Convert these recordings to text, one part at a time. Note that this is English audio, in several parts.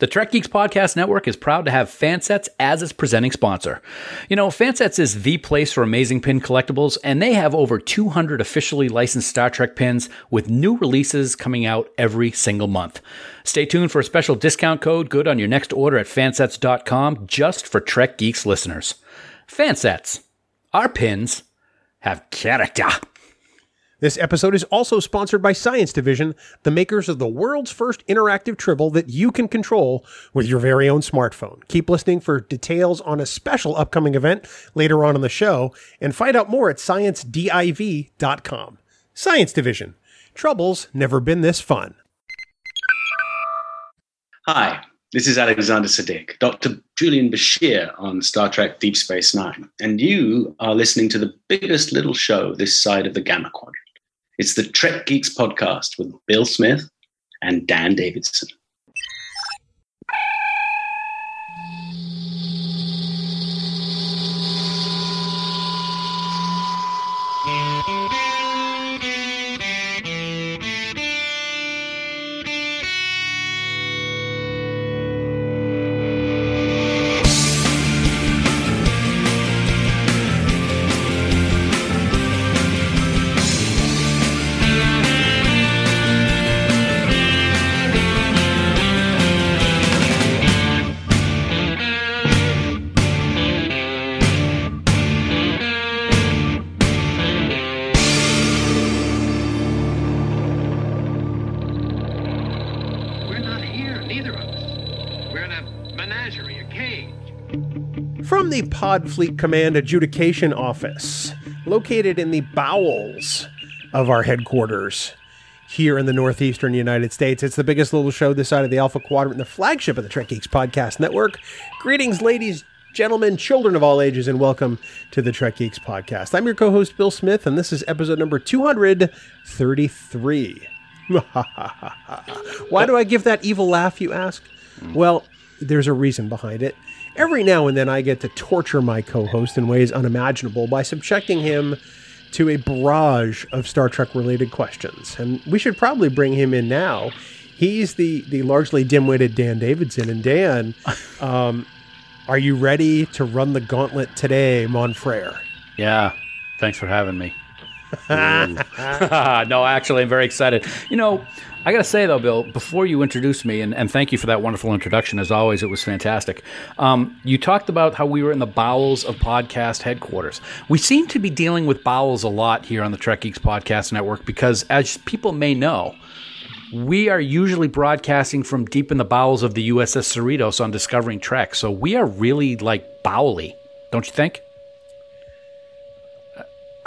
The Trek Geeks Podcast Network is proud to have Fansets as its presenting sponsor. You know, Fansets is the place for amazing pin collectibles, and they have over 200 officially licensed Star Trek pins with new releases coming out every single month. Stay tuned for a special discount code good on your next order at fansets.com just for Trek Geeks listeners. Fansets. Our pins have character. This episode is also sponsored by Science Division, the makers of the world's first interactive tribble that you can control with your very own smartphone. Keep listening for details on a special upcoming event later on in the show and find out more at sciencediv.com. Science Division. Trouble's never been this fun. Hi, this is Alexander Siddig, Dr. Julian Bashir on Star Trek Deep Space Nine, and you are listening to the biggest little show this side of the Gamma Quadrant. It's the Trek Geeks podcast with Bill Smith and Dan Davidson. The Podfleet Command Adjudication Office, located in the bowels of our headquarters here in the northeastern United States, it's the biggest little show this side of the Alpha Quadrant, the flagship of the Trek Geeks Podcast Network. Greetings, ladies, gentlemen, children of all ages, and welcome to the Trek Geeks Podcast. I'm your co host, Bill Smith, and this is episode number 233. Why do I give that evil laugh, you ask? Well, there's a reason behind it. Every now and then I get to torture my co host in ways unimaginable by subjecting him to a barrage of Star Trek related questions. And we should probably bring him in now. He's the, the largely dim witted Dan Davidson. And Dan, um, are you ready to run the gauntlet today, Monfrere? Yeah, thanks for having me. no, actually, I'm very excited. You know, I got to say, though, Bill, before you introduced me, and, and thank you for that wonderful introduction. As always, it was fantastic. Um, you talked about how we were in the bowels of podcast headquarters. We seem to be dealing with bowels a lot here on the Trek Geeks Podcast Network because, as people may know, we are usually broadcasting from deep in the bowels of the USS Cerritos on Discovering Trek. So we are really like bowely, don't you think?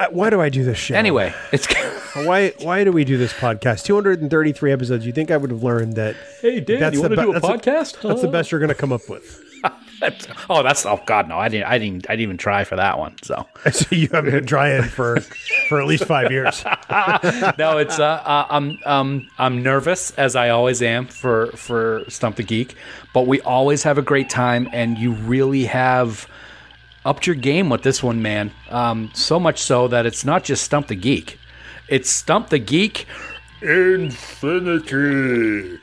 Why do I do this shit? Anyway, it's. Why why do we do this podcast? 233 episodes. You think I would have learned that Hey, Dan, that's you want to be- do a that's the- podcast? that's the best you're going to come up with. That's- oh, that's oh god, no, I didn't, I didn't, I didn't even try for that one. So so you haven't been trying for for at least 5 years. no, it's uh, uh, I'm um I'm nervous as I always am for for Stump the Geek, but we always have a great time, and you really have upped your game with this one, man. Um, so much so that it's not just Stump the Geek, it's Stump the Geek Infinity.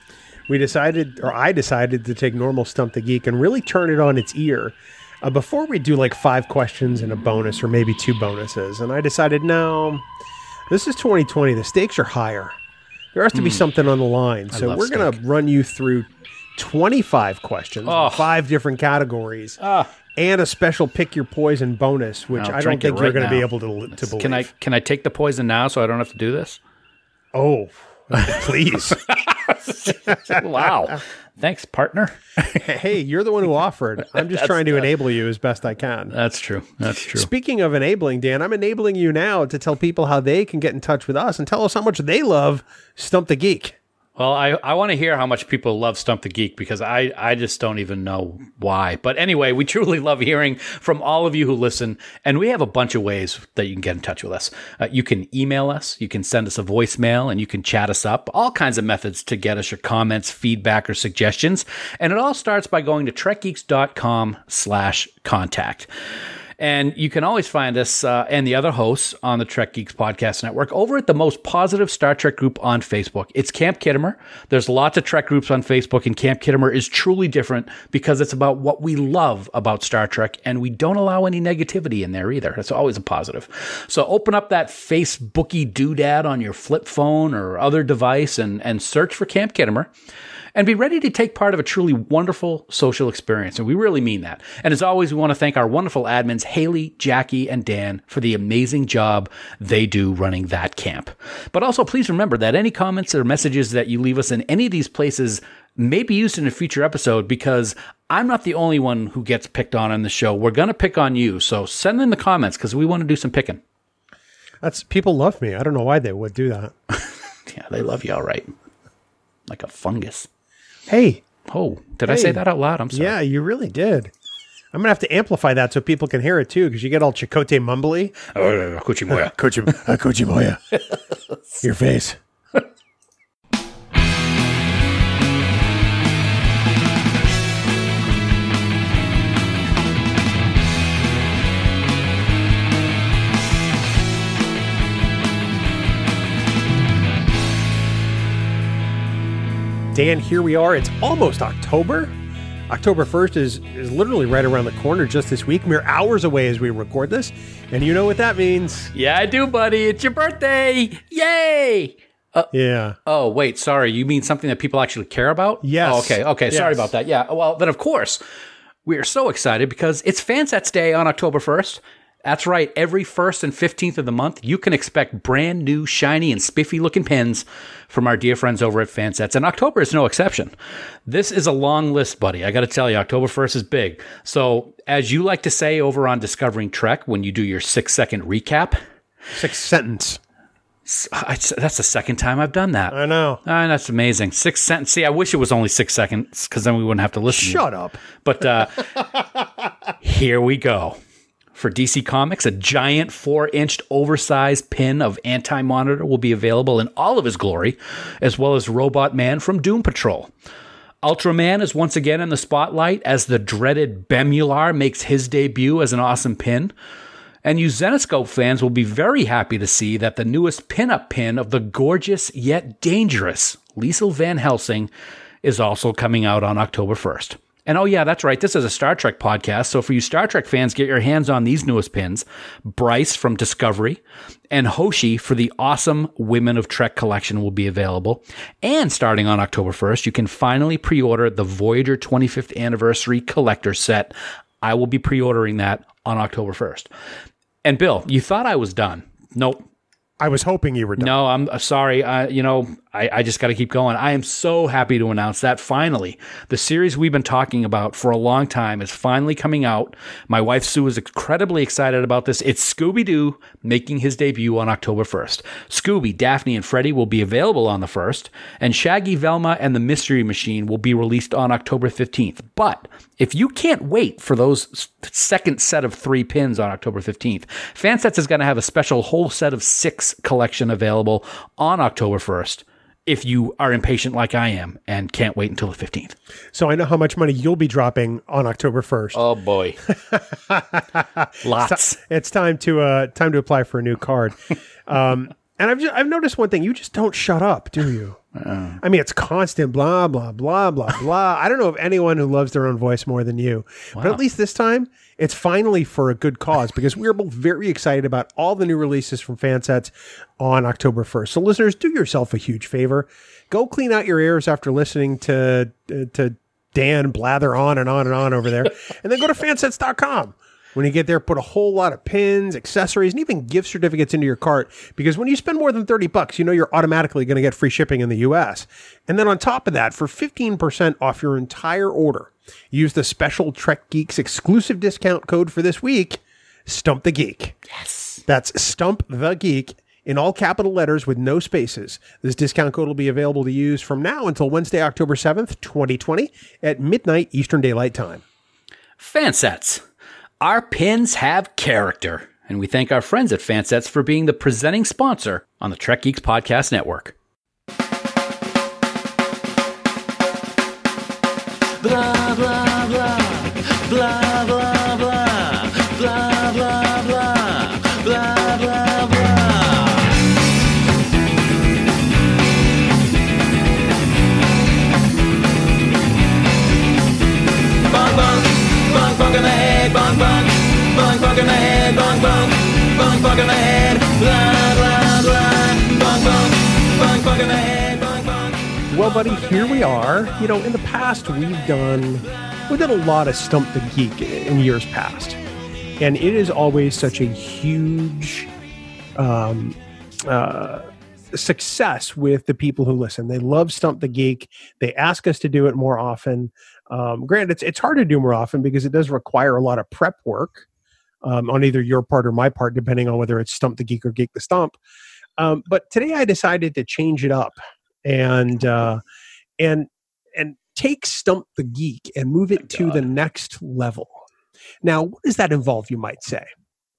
We decided or I decided to take normal stump the geek and really turn it on its ear. Uh, before we do like five questions and a bonus or maybe two bonuses, and I decided no, this is 2020. The stakes are higher. There has to be something on the line. So we're going to run you through 25 questions, Oh. five different categories, Ah. And a special pick your poison bonus, which I'll I don't drink it think you're going to be able to, to believe. Can I can I take the poison now so I don't have to do this? Oh, please. Wow, thanks, partner. hey, you're the one who offered. I'm just trying to enable you as best I can. That's true. That's true. Speaking of enabling, Dan, I'm enabling you now to tell people how they can get in touch with us and tell us how much they love Stump the Geek. Well, I, I want to hear how much people love Stump the Geek because I, I just don't even know why. But anyway, we truly love hearing from all of you who listen. And we have a bunch of ways that you can get in touch with us. Uh, you can email us, you can send us a voicemail, and you can chat us up. All kinds of methods to get us your comments, feedback, or suggestions. And it all starts by going to trekgeeks.com slash contact. And you can always find us uh, and the other hosts on the Trek Geeks Podcast Network over at the most positive Star Trek group on Facebook. It's Camp Khitomer. There's lots of Trek groups on Facebook, and Camp Khitomer is truly different because it's about what we love about Star Trek, and we don't allow any negativity in there either. It's always a positive. So open up that Facebooky doodad on your flip phone or other device and, and search for Camp Khitomer and be ready to take part of a truly wonderful social experience. And we really mean that. And as always, we want to thank our wonderful admins, Haley, Jackie, and Dan, for the amazing job they do running that camp. But also, please remember that any comments or messages that you leave us in any of these places may be used in a future episode because I'm not the only one who gets picked on in the show. We're going to pick on you. So send in the comments because we want to do some picking. That's people love me. I don't know why they would do that. Yeah, they love you all right. Like a fungus. Hey, Oh, did I say that out loud? I'm sorry. yeah, you really did. I'm gonna have to amplify that so people can hear it too, because you get all Chicote mumbly. Oh, Kuchimoya. Coach, uh, your face. Dan, here we are. It's almost October. October 1st is, is literally right around the corner just this week, mere hours away as we record this. And you know what that means. Yeah, I do, buddy. It's your birthday. Yay! Uh, yeah. Oh, wait, sorry. You mean something that people actually care about? Oh, yes. Oh, okay, okay. Sorry about that. Yeah. Well, then, of course, we are so excited because it's Fansets Day on October 1st. That's right. Every 1st and 15th of the month, you can expect brand new, shiny, and spiffy looking pins from our dear friends over at Fansets. And October is no exception. This is a long list, buddy. I got to tell you, October 1st is big. So, as you like to say over on Discovering Trek when you do your six second recap, six sentence. I, that's the second time I've done that. I know. Ah, that's amazing. Six seconds. See, I wish it was only six seconds because then we wouldn't have to listen. Shut up. But uh, here we go. For DC Comics, a giant four inch oversized pin of Anti Monitor will be available in all of his glory, as well as Robot Man from Doom Patrol. Ultraman is once again in the spotlight as the dreaded Bemular makes his debut as an awesome pin. And you Zenescope fans will be very happy to see that the newest pinup pin of the gorgeous yet dangerous Liesel Van Helsing is also coming out on October 1st. And oh, yeah, that's right. This is a Star Trek podcast. So for you Star Trek fans, get your hands on these newest pins Bryce from Discovery and Hoshi for the awesome Women of Trek collection will be available. And starting on October 1st, you can finally pre order the Voyager 25th anniversary collector set. I will be pre ordering that on October 1st. And Bill, you thought I was done. Nope. I was hoping you were done. No, I'm uh, sorry. Uh, you know, I, I just got to keep going. I am so happy to announce that finally, the series we've been talking about for a long time is finally coming out. My wife Sue is incredibly excited about this. It's Scooby Doo making his debut on October 1st. Scooby, Daphne, and Freddy will be available on the 1st, and Shaggy, Velma, and the Mystery Machine will be released on October 15th. But if you can't wait for those second set of three pins on October 15th, Fansets is going to have a special whole set of six collection available on October 1st if you are impatient like I am and can't wait until the 15th. So I know how much money you'll be dropping on October 1st. Oh boy. Lots. It's time to uh time to apply for a new card. um and I've just, I've noticed one thing. You just don't shut up, do you? I mean, it's constant blah blah blah blah blah. I don't know of anyone who loves their own voice more than you. But at least this time, it's finally for a good cause because we're both very excited about all the new releases from Fansets on October 1st. So listeners, do yourself a huge favor. Go clean out your ears after listening to uh, to Dan blather on and on and on over there. and then go to fansets.com. When you get there, put a whole lot of pins, accessories, and even gift certificates into your cart because when you spend more than 30 bucks, you know you're automatically going to get free shipping in the US. And then on top of that, for 15% off your entire order, use the special Trek Geeks exclusive discount code for this week, Stump the Geek. Yes. That's Stump the Geek in all capital letters with no spaces. This discount code will be available to use from now until Wednesday, October 7th, 2020 at midnight Eastern Daylight Time. Fansets. Our pins have character, and we thank our friends at Fansets for being the presenting sponsor on the Trek Geeks Podcast Network. Blah, blah, blah, blah. In the head, blah blah blah, in the head. Well, buddy, here we are. You know, in the past, we've done we've done a lot of stump the geek in years past, and it is always such a huge um, uh, success with the people who listen. They love stump the geek. They ask us to do it more often. Um, granted, it's it's hard to do more often because it does require a lot of prep work um, on either your part or my part, depending on whether it's stump the geek or geek the stump. Um, but today I decided to change it up and uh, and and take stump the geek and move it to the next level. Now, what does that involve? You might say.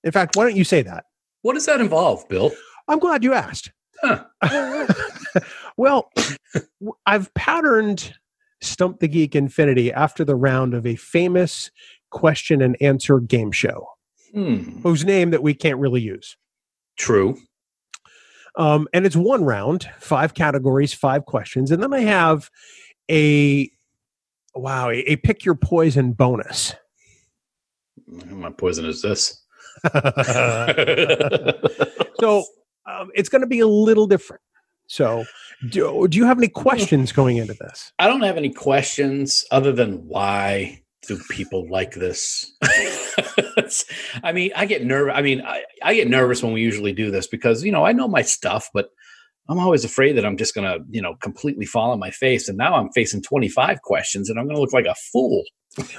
In fact, why don't you say that? What does that involve, Bill? I'm glad you asked. Huh. well, I've patterned Stump the Geek Infinity after the round of a famous question and answer game show, Hmm. whose name that we can't really use. True. Um, and it's one round, five categories, five questions, and then I have a wow, a, a pick your poison bonus. My poison is this. so um, it's going to be a little different. So, do, do you have any questions going into this? I don't have any questions other than why do people like this? I mean, I get nervous. I mean, I, I get nervous when we usually do this because, you know, I know my stuff, but I'm always afraid that I'm just going to, you know, completely fall on my face. And now I'm facing 25 questions and I'm going to look like a fool.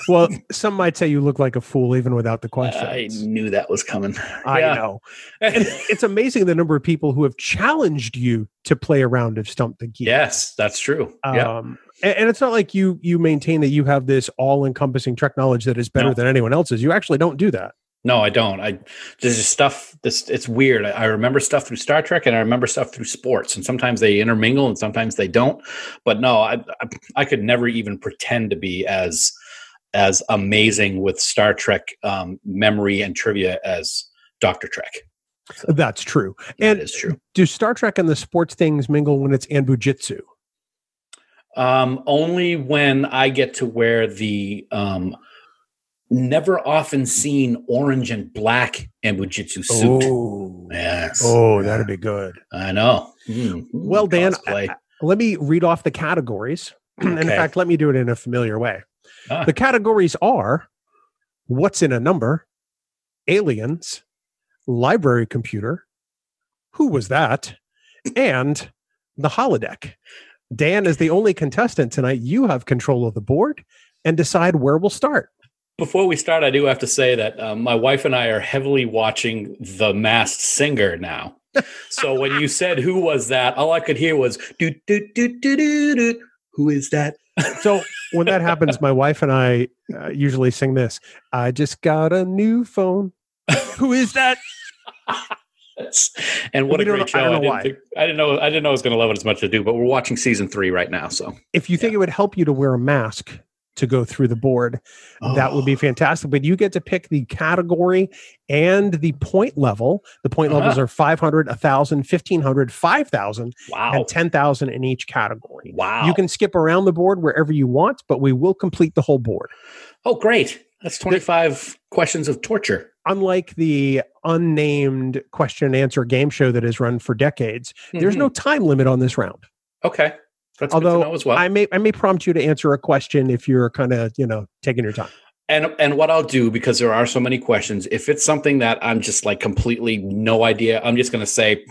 Well, some might say you look like a fool even without the questions. I knew that was coming. I, yeah. know. And it's amazing the number of people who have challenged you to play a round of Stump the Geek. yes, that's true. yeah. Um, and, and it's not like you you maintain that you have this all encompassing Trek knowledge that is better No. than anyone else's. You actually don't do that. No, I don't. I there's just stuff. This it's weird. I, I remember stuff through Star Trek, and I remember stuff through sports, and sometimes they intermingle, and sometimes they don't. But no, I I, I could never even pretend to be as as amazing with Star Trek um, memory and trivia as Doctor Trek. That's true. That And is true. do Star Trek and the sports things mingle when it's Anbujitsu? Um, only when I get to wear the um, never often seen orange and black Ambujitsu suit. Oh, Yes. oh, that'd be good. I know. Mm, Well, Dan. I- let me read off the categories. and in fact, let me do it in a familiar way. Ah. The categories are what's in a number, aliens, library computer, who was that, and the holodeck. Dan is the only contestant tonight. You have control of the board and decide where we'll start. Before we start, I do have to say that um, my wife and I are heavily watching The Masked Singer now. so when you said who was that, all I could hear was do do do do do do. Who is that? So when that happens, my wife and I uh, usually sing this. I just got a new phone. Who is that? And what We a great show! I don't know didn't why. think- I didn't know. I didn't know I was going to love it as much as I do. But we're watching season three right now. So If you think it would help you to wear a mask to go through the board, that would be Oh. fantastic. But you get to pick the category and the point level. The point levels Uh-huh. are 500, 1,000, 1,500, 5,000, wow, and 10,000 in each category. wow. You can skip around the board wherever you want, but we will complete the whole board. oh, great! That's twenty five questions of torture. Unlike the unnamed question and answer game show that has run for decades, there's Mhm. no time limit on this round. okay. That's good to Although know as well. I may I may prompt you to answer a question if you're kind of you know taking your time. And and what I'll do because there are so many questions, if it's something that I'm just like completely no idea, I'm just going to say,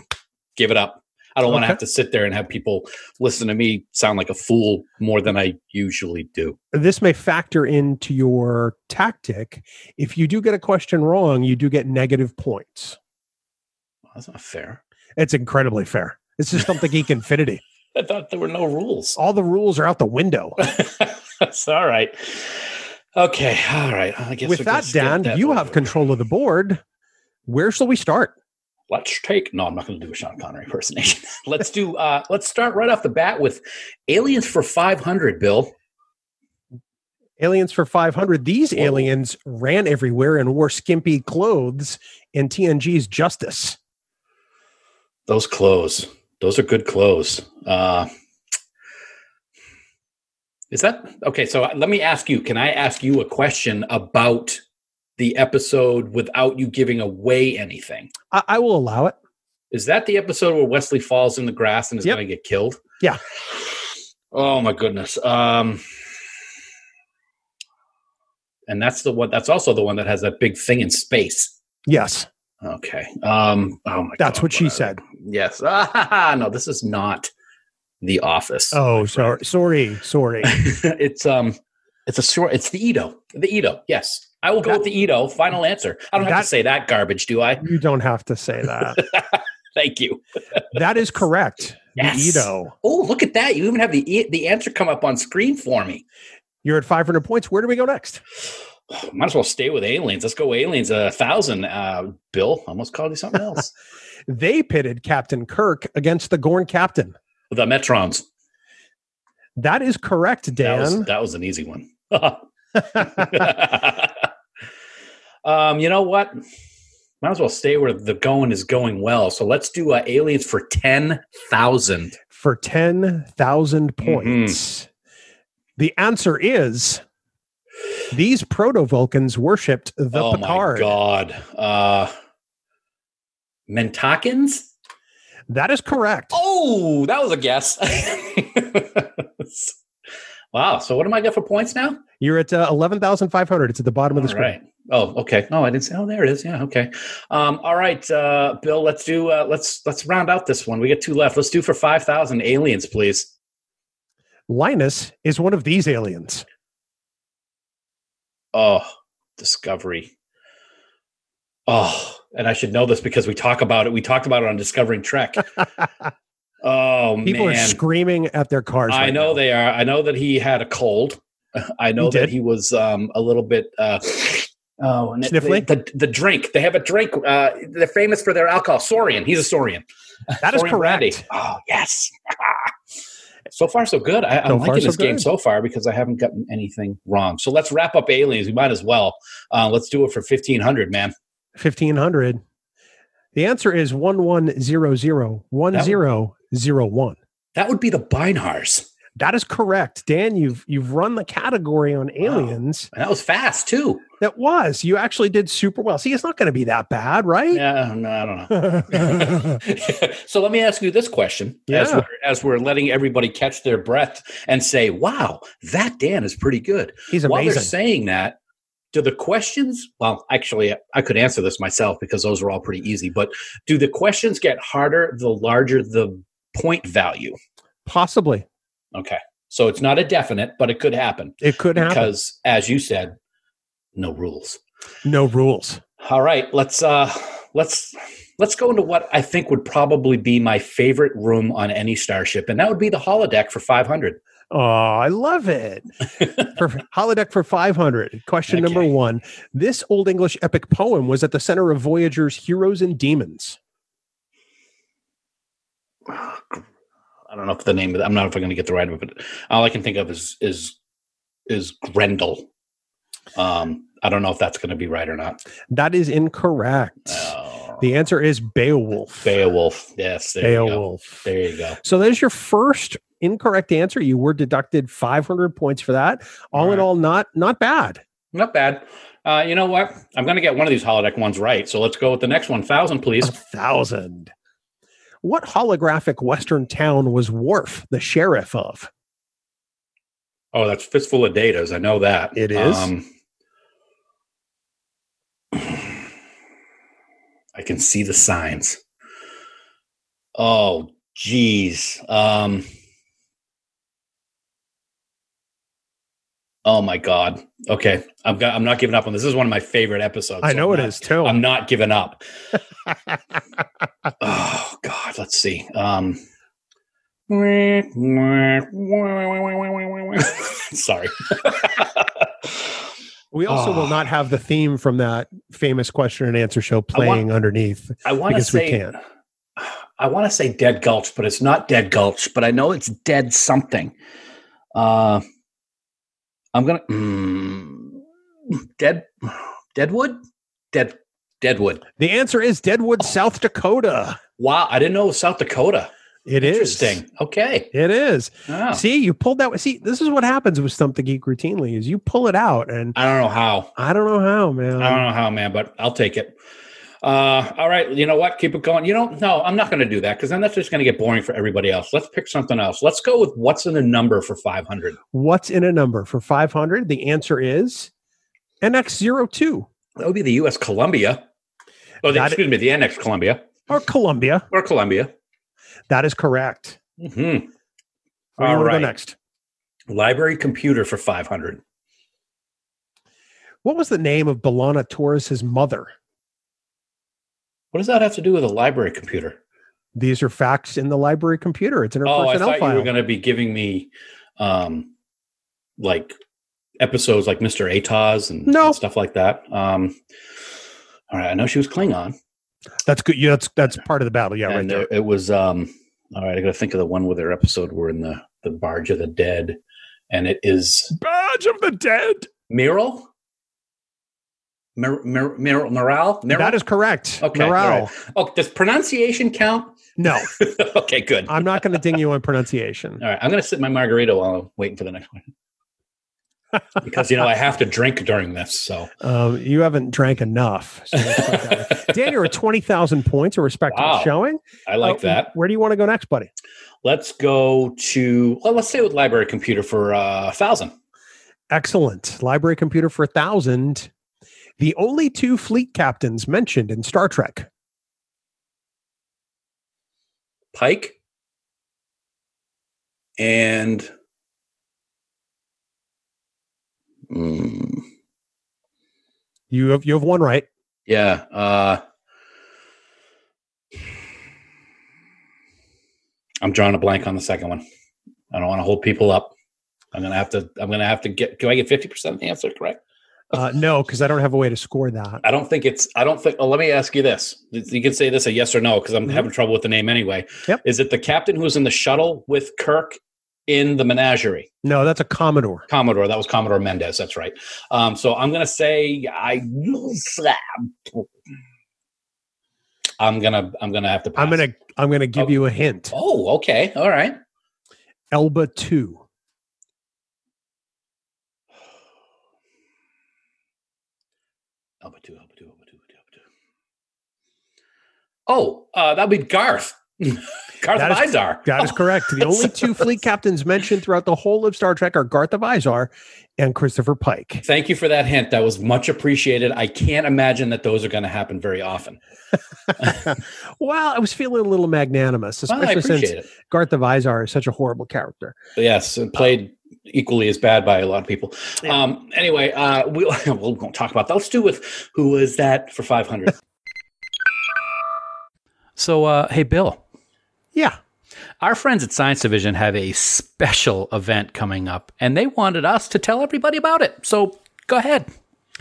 give it up. I don't want to have to sit there and have people listen to me sound like a fool more than I usually do. This may factor into your tactic. If you do get a question wrong, you do get negative points. That's not fair. It's incredibly fair. It's just something geek infinity. I thought there were no rules. All the rules are out the window. That's all right. Okay, all right. I guess With that, Dan, that you have control of the board. Where shall we start? Let's take. No, I'm not going to do a Sean Connery impersonation. let's do. uh Let's start right off the bat with Aliens for 500. Bill. Aliens for 500. These Whoa. aliens ran everywhere and wore skimpy clothes in TNG's Justice. Those clothes. Those are good clothes. Uh, is that okay? So let me ask you. Can I ask you a question about the episode without you giving away anything. I, I will allow it. Is that the episode where Wesley falls in the grass and is Yep. going to get killed? Yeah. Oh my goodness. Um, and that's the one. That's also the one that has that big thing in space. Yes, Okay. Um. Oh my. that's God, what she whatever. said. Yes. Ah, no, this is not the Office. Oh, sorry, sorry, sorry. it's um. It's a short. It's the Edo. The Edo. Yes, I will go That- with the Edo. Final answer. I don't have to say that garbage, do I? you don't have to say that. Thank you. that is correct. Yes. The Edo. Oh, look at that! You even have the the answer come up on screen for me. You're at 500 points. Where do we go next? Might as well stay with aliens. Let's go aliens. A thousand. Uh, Bill, I almost called you something else. They pitted Captain Kirk against the Gorn Captain. the Metrons. That is correct, That was Dan. that was an easy one. um, you know what? Might as well stay where the going is going well. So let's do uh, aliens for ten thousand. For 10,000 Mm-hmm. points. The answer is these proto Vulcans worshipped the oh Picard. my god! Uh, Mintakans. That is correct. Oh, that was a guess. wow. So what am I get for points now? You're at uh, 11,500. It's at the bottom of the screen. right. Oh, okay. Oh, I didn't say. Oh, there it is. Yeah. Okay. Um, all right, uh, Bill. Let's do. Uh, let's let's round out this one. We get two left. Let's do for five thousand aliens, please. Linus is one of these aliens. Oh, Discovery. Oh, and I should know this because we talk about it. We talked about it on Discovering Trek. oh People man, are screaming at their cars. I right know now. they are. I know that he had a cold. I know He that he was um, a little bit. Uh, oh, and Sniffly? The, the drink. They have a drink. Uh, they're famous for their alcohol. Saurian. He's a Saurian. That is Saurian brandy. correct. Oh yes. so far, so good. I, So far, liking so this game so far because I haven't gotten anything wrong. So let's wrap up aliens. We might as well. Uh, let's do it for fifteen hundred, man. 1500. The answer is 1100 1001. That would be the Bynars. That is correct. Dan, you've you've run the category on aliens. And that was fast too. That was. You actually did super well. See, it's not going to be that bad, right? Yeah, uh, no, I don't know. so let me ask you this question as we're, as we're letting everybody catch their breath and say, "Wow, that Dan is pretty good." He's amazing. While they're saying that, do the questions? Well, actually, I could answer this myself because those are all pretty easy. But do the questions get harder the larger the point value? Possibly. Okay, so it's not a definite, but it could happen It could happen. because, as you said, no rules. no rules. All right, let's uh let's let's go into what I think would probably be my favorite room on any starship, and that would be the holodeck for 500. Oh, I love it. for holodeck for 500. Question number one. This Old English epic poem was at the center of Voyager's Heroes and Demons. I don't know if the name of it, I'm not if I'm going to get the right of it. But all I can think of is is is Grendel. Um, I don't know if that's going to be right or not. That is incorrect. Oh, The answer is Beowulf. Beowulf. Yes, there you go. Beowulf. There you go. So there's your first incorrect answer. You were deducted 500 points for that. All in all, not not bad. Not bad. Uh, you know what? I'm going to get one of these holodeck ones right. So let's go with the next one. Thousand, please. A thousand. What holographic Western town was Worf the sheriff of? Oh, that's fistful of datas. I know that. It is? Um, I can see the signs. Oh, geez. Um, oh my God. Okay, I'm got, I'm not giving up on this. This is one of my favorite episodes. I know I'm it not- is too. I'm not giving up. oh let's see. Um, sorry. we also will Oh. not have the theme from that famous question and answer show I want- playing underneath I want to because we say can't. I want to say Dead Gulch, but it's not Dead Gulch. But I know it's Dead something. Uh, I'm gonna mm, Dead Deadwood Dead Deadwood. The answer is Deadwood, South Dakota. Wow, I didn't know it was South Dakota. It is Interesting. Okay. It is. Oh. See, you pulled that. See, this is what happens with Stump the Geek routinely: is you pull it out, and I don't know how. I don't know how, man. I don't know how, man, but I'll take it. Uh, all right. You know what? Keep it going. You know, no, I'm not going to do that because then that's just going to get boring for everybody else. Let's pick something else. Let's go with what's in a number for 500. What's in a number for 500? The answer is NX02 That would be the U.S. Columbia. Oh, the, excuse me, the NX Columbia or Columbia. or Columbia. That is correct. hmm Where you All to right. go next? Library computer for 500. What was the name of B'Elanna Torres's mother? What does that have to do with a library computer? These are facts in the library computer. It's in her Oh, I personnel thought you file. were going to be giving me, um, like episodes like Mr. Atoz and, No. and stuff like that. Um, all right, I know she was Klingon, That's good. Yeah, that's that's part of the battle. Yeah, right and there. there, it was. Um, all right, I got to think of the one with their episode were in the the barge of the dead, and it is Barge of the Dead. Mir, Mir, Miral? Miral? That is correct. Okay, Morale. all right. Oh, does pronunciation count? No, okay, good. I'm not going to ding you on pronunciation. All right, I'm going to sip my margarita while I'm waiting for the next one. Because you know I have to drink during this, so Um, you haven't drank enough. So let's put it that way. Dan, you're at 20,000 points, a respectable Wow. showing. I like Uh, that. Where do you want to go next, buddy? Let's go to well, let's stay with library computer for uh, a thousand. Excellent. Library computer for a thousand. The only two fleet captains mentioned in Star Trek. Pike and Mm, You have you have one right. yeah, uh, I'm drawing a blank on the second one. I don't want to hold people up. I'm gonna have to. I'm gonna have to get. Do I get fifty percent of the answer correct? Uh, no, because I don't have a way to score that. I don't think it's. I don't think. Well, let me ask you this. You can say this a yes or no because I'm Mhm. having trouble with the name anyway. Yep. Is it the captain who was in the shuttle with Kirk in the menagerie? No, that's a Commodore. Commodore. That was Commodore Mendez. That's right. Um, so I'm gonna say I. I'm gonna. I'm gonna have to. Pass. I'm gonna I'm gonna give Oh. you a hint. Oh, okay. All right. Elba two. Elba two. Elba two. Elba two. Elba two. Oh, uh, that'd be Garth. Garth That is- Vizar. That is correct. The only two fleet captains mentioned throughout the whole of Star Trek are Garth of Izar and Christopher Pike. Thank you for that hint. That was much appreciated. I can't imagine that those are going to happen very often. well, I was feeling a little magnanimous, Well, especially since appreciate it. Garth of Izar is such a horrible character. Yes, and played equally as bad by a lot of people. Yeah. Um, anyway, uh, we, we'll won't talk about that. Let's do with who was that for 500. so, uh, hey, Bill, Yeah. our friends at Science Division have a special event coming up, and they wanted us to tell everybody about it. So, go ahead.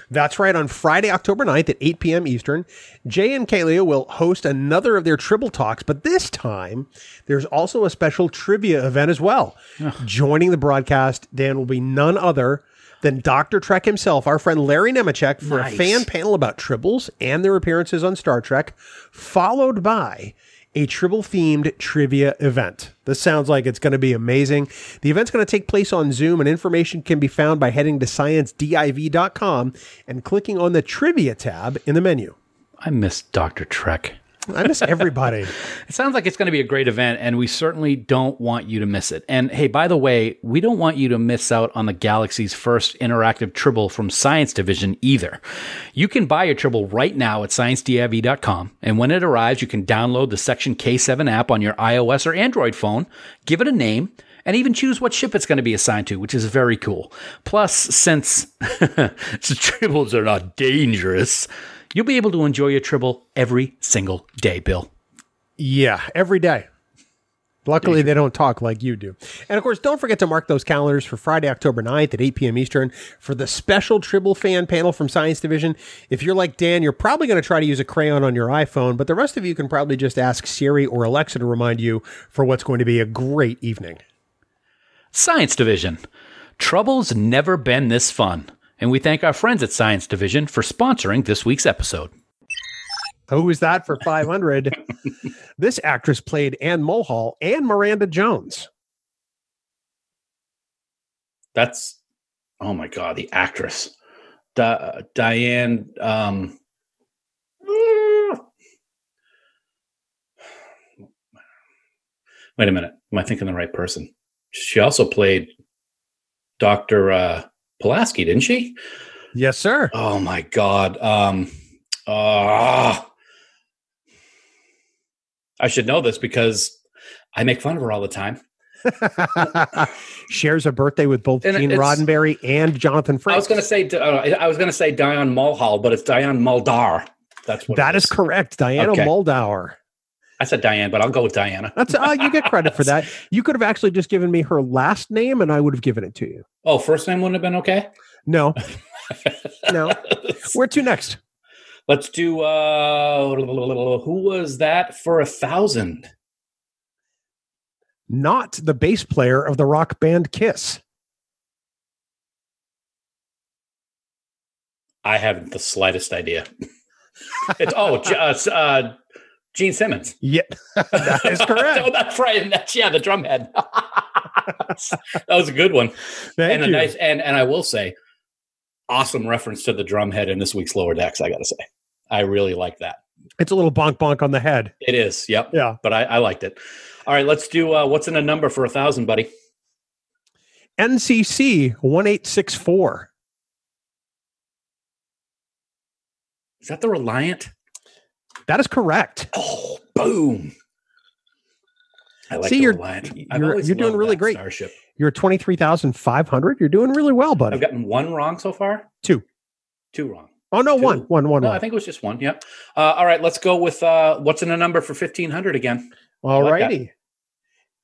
That's right. On Friday, October 9th at 8 p.m. Eastern, Jay and Kalia will host another of their Tribble Talks, but this time there's also a special trivia event as well. Joining the broadcast, Dan will be none other than Dr. Trek himself, our friend Larry Nemecek, for Nice. a fan panel about Tribbles and their appearances on Star Trek, followed by a Tribble themed trivia event. This sounds like it's going to be amazing. The event's going to take place on Zoom, and information can be found by heading to sciencediv.com and clicking on the trivia tab in the menu. I miss Dr. Trek. I miss everybody. It sounds like it's going to be a great event, and we certainly don't want you to miss it. And hey, by the way, we don't want you to miss out on the galaxy's first interactive Tribble from Science Division either. You can buy your Tribble right now at sciencediv.com, and when it arrives, you can download the Section K7 app on your iOS or Android phone, give it a name, and even choose what ship it's going to be assigned to, which is very cool. Plus, since Tribbles are not dangerous, you'll be able to enjoy your Tribble every single day, Bill. Yeah, every day. Luckily, they don't talk like you do. And of course, don't forget to mark those calendars for Friday, October 9th at 8 p.m. Eastern for the special Tribble fan panel from Science Division. If you're like Dan, you're probably going to try to use a crayon on your iPhone, but the rest of you can probably just ask Siri or Alexa to remind you for what's going to be a great evening. Science Division. Trouble's never been this fun. And we thank our friends at Science Division for sponsoring this week's episode. Who is that for 500? this actress played Anne Mulhall and Miranda Jones. That's oh my god, the actress, Di- Diane. Um, wait a minute, am I thinking the right person? She also played Doctor uh, Pulaski, didn't she? Yes, sir. Oh my god. Um, uh, I should know this because I make fun of her all the time. Shares a birthday with both And Gene Roddenberry and Jonathan Frakes. I was going to say uh, I was going to say Diane Mulhall, but it's Diane Muldaur. That's what That is correct. Diana Okay. Muldaur. I said Diane, but I'll go with Diana. That's uh, you get credit for that. You could have actually just given me her last name, and I would have given it to you. Oh, first name wouldn't have been okay. No, no. Where to next? Let's do. uh Who was that for a thousand? Not the bass player of the rock band Kiss. I haven't the slightest idea. it's oh, J- uh, uh, Gene Simmons. Yeah, that is oh, correct. that's right. And that's yeah, the drumhead. that was a good one. Thank and you. a nice and and I will say, awesome reference to the drumhead in this week's lower decks. I got to say, I really like that. it's a little bonk bonk on the head. It is. Yep. Yeah. But I, I liked it. All right, let's do. Uh, what's in a number for a thousand, buddy? NCC one eight six four. Is that the Reliant? That is correct. Oh, boom! I like See, you're- you're- always you're doing really great. Starship. You're twenty three thousand five hundred. You're doing really well, buddy. I've gotten one wrong so far. Two. Two wrong. oh no, two. one, one, one, No, one. I think it was just one. Yep. Uh, all right, let's go with uh, what's in a number for fifteen hundred again? All like righty.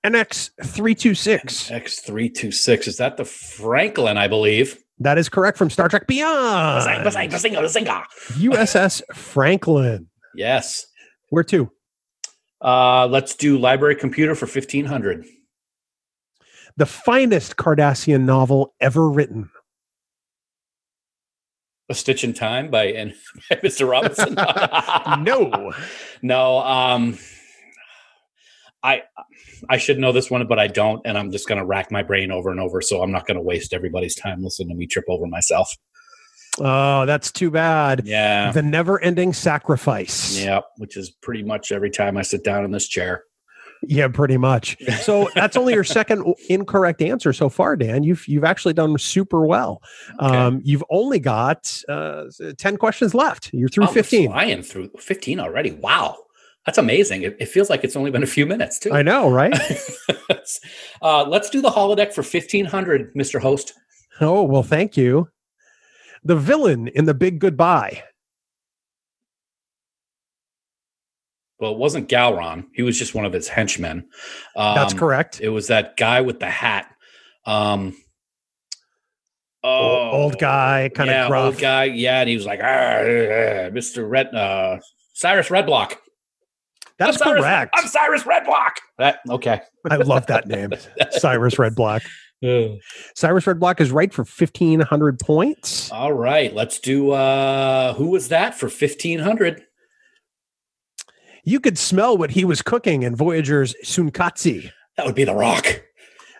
NX three two six. X three two six. Is that the Franklin? I believe. That is correct from Star Trek Beyond. USS Franklin. Yes. Where to? Uh, let's do library computer for fifteen hundred. The finest Cardassian novel ever written. A Stitch in Time by, and, by Mr. Robinson. No. no. Um, I I should know this one, but I don't, and I'm just going to rack my brain over and over. So I'm not going to waste everybody's time listening to me trip over myself. Oh, that's too bad. Yeah. The never ending sacrifice. Yeah, which is pretty much every time I sit down in this chair. Yeah, pretty much. So that's only your second incorrect answer so far, Dan. You've you've actually done super well. Okay. Um, you've only got uh, ten questions left. You're through Oh, I'm fifteen. flying through 15 already. Wow. That's amazing. It, it feels like it's only been a few minutes, too. I know, right? uh, let's do the holodeck for 1500, Mr. Host. oh well, thank you. The villain in the Big Goodbye. Well, it wasn't Galron. He was just one of his henchmen. Um, That's correct. It was that guy with the hat. Um, Old- old guy, kinda yeah, gruff. Old guy, yeah, and he was like, "Ah, ah, Mr. Red, uh, Cyrus Redblock. That's I'm Cyrus- correct. I'm Cyrus Redblock. That okay. I love that name, Cyrus Red Cyrus Redblock is right for fifteen hundred points. All right, let's do. uh Who was that for fifteen hundred? You could smell what he was cooking in Voyager's Tsunkatse. That would be the Rock.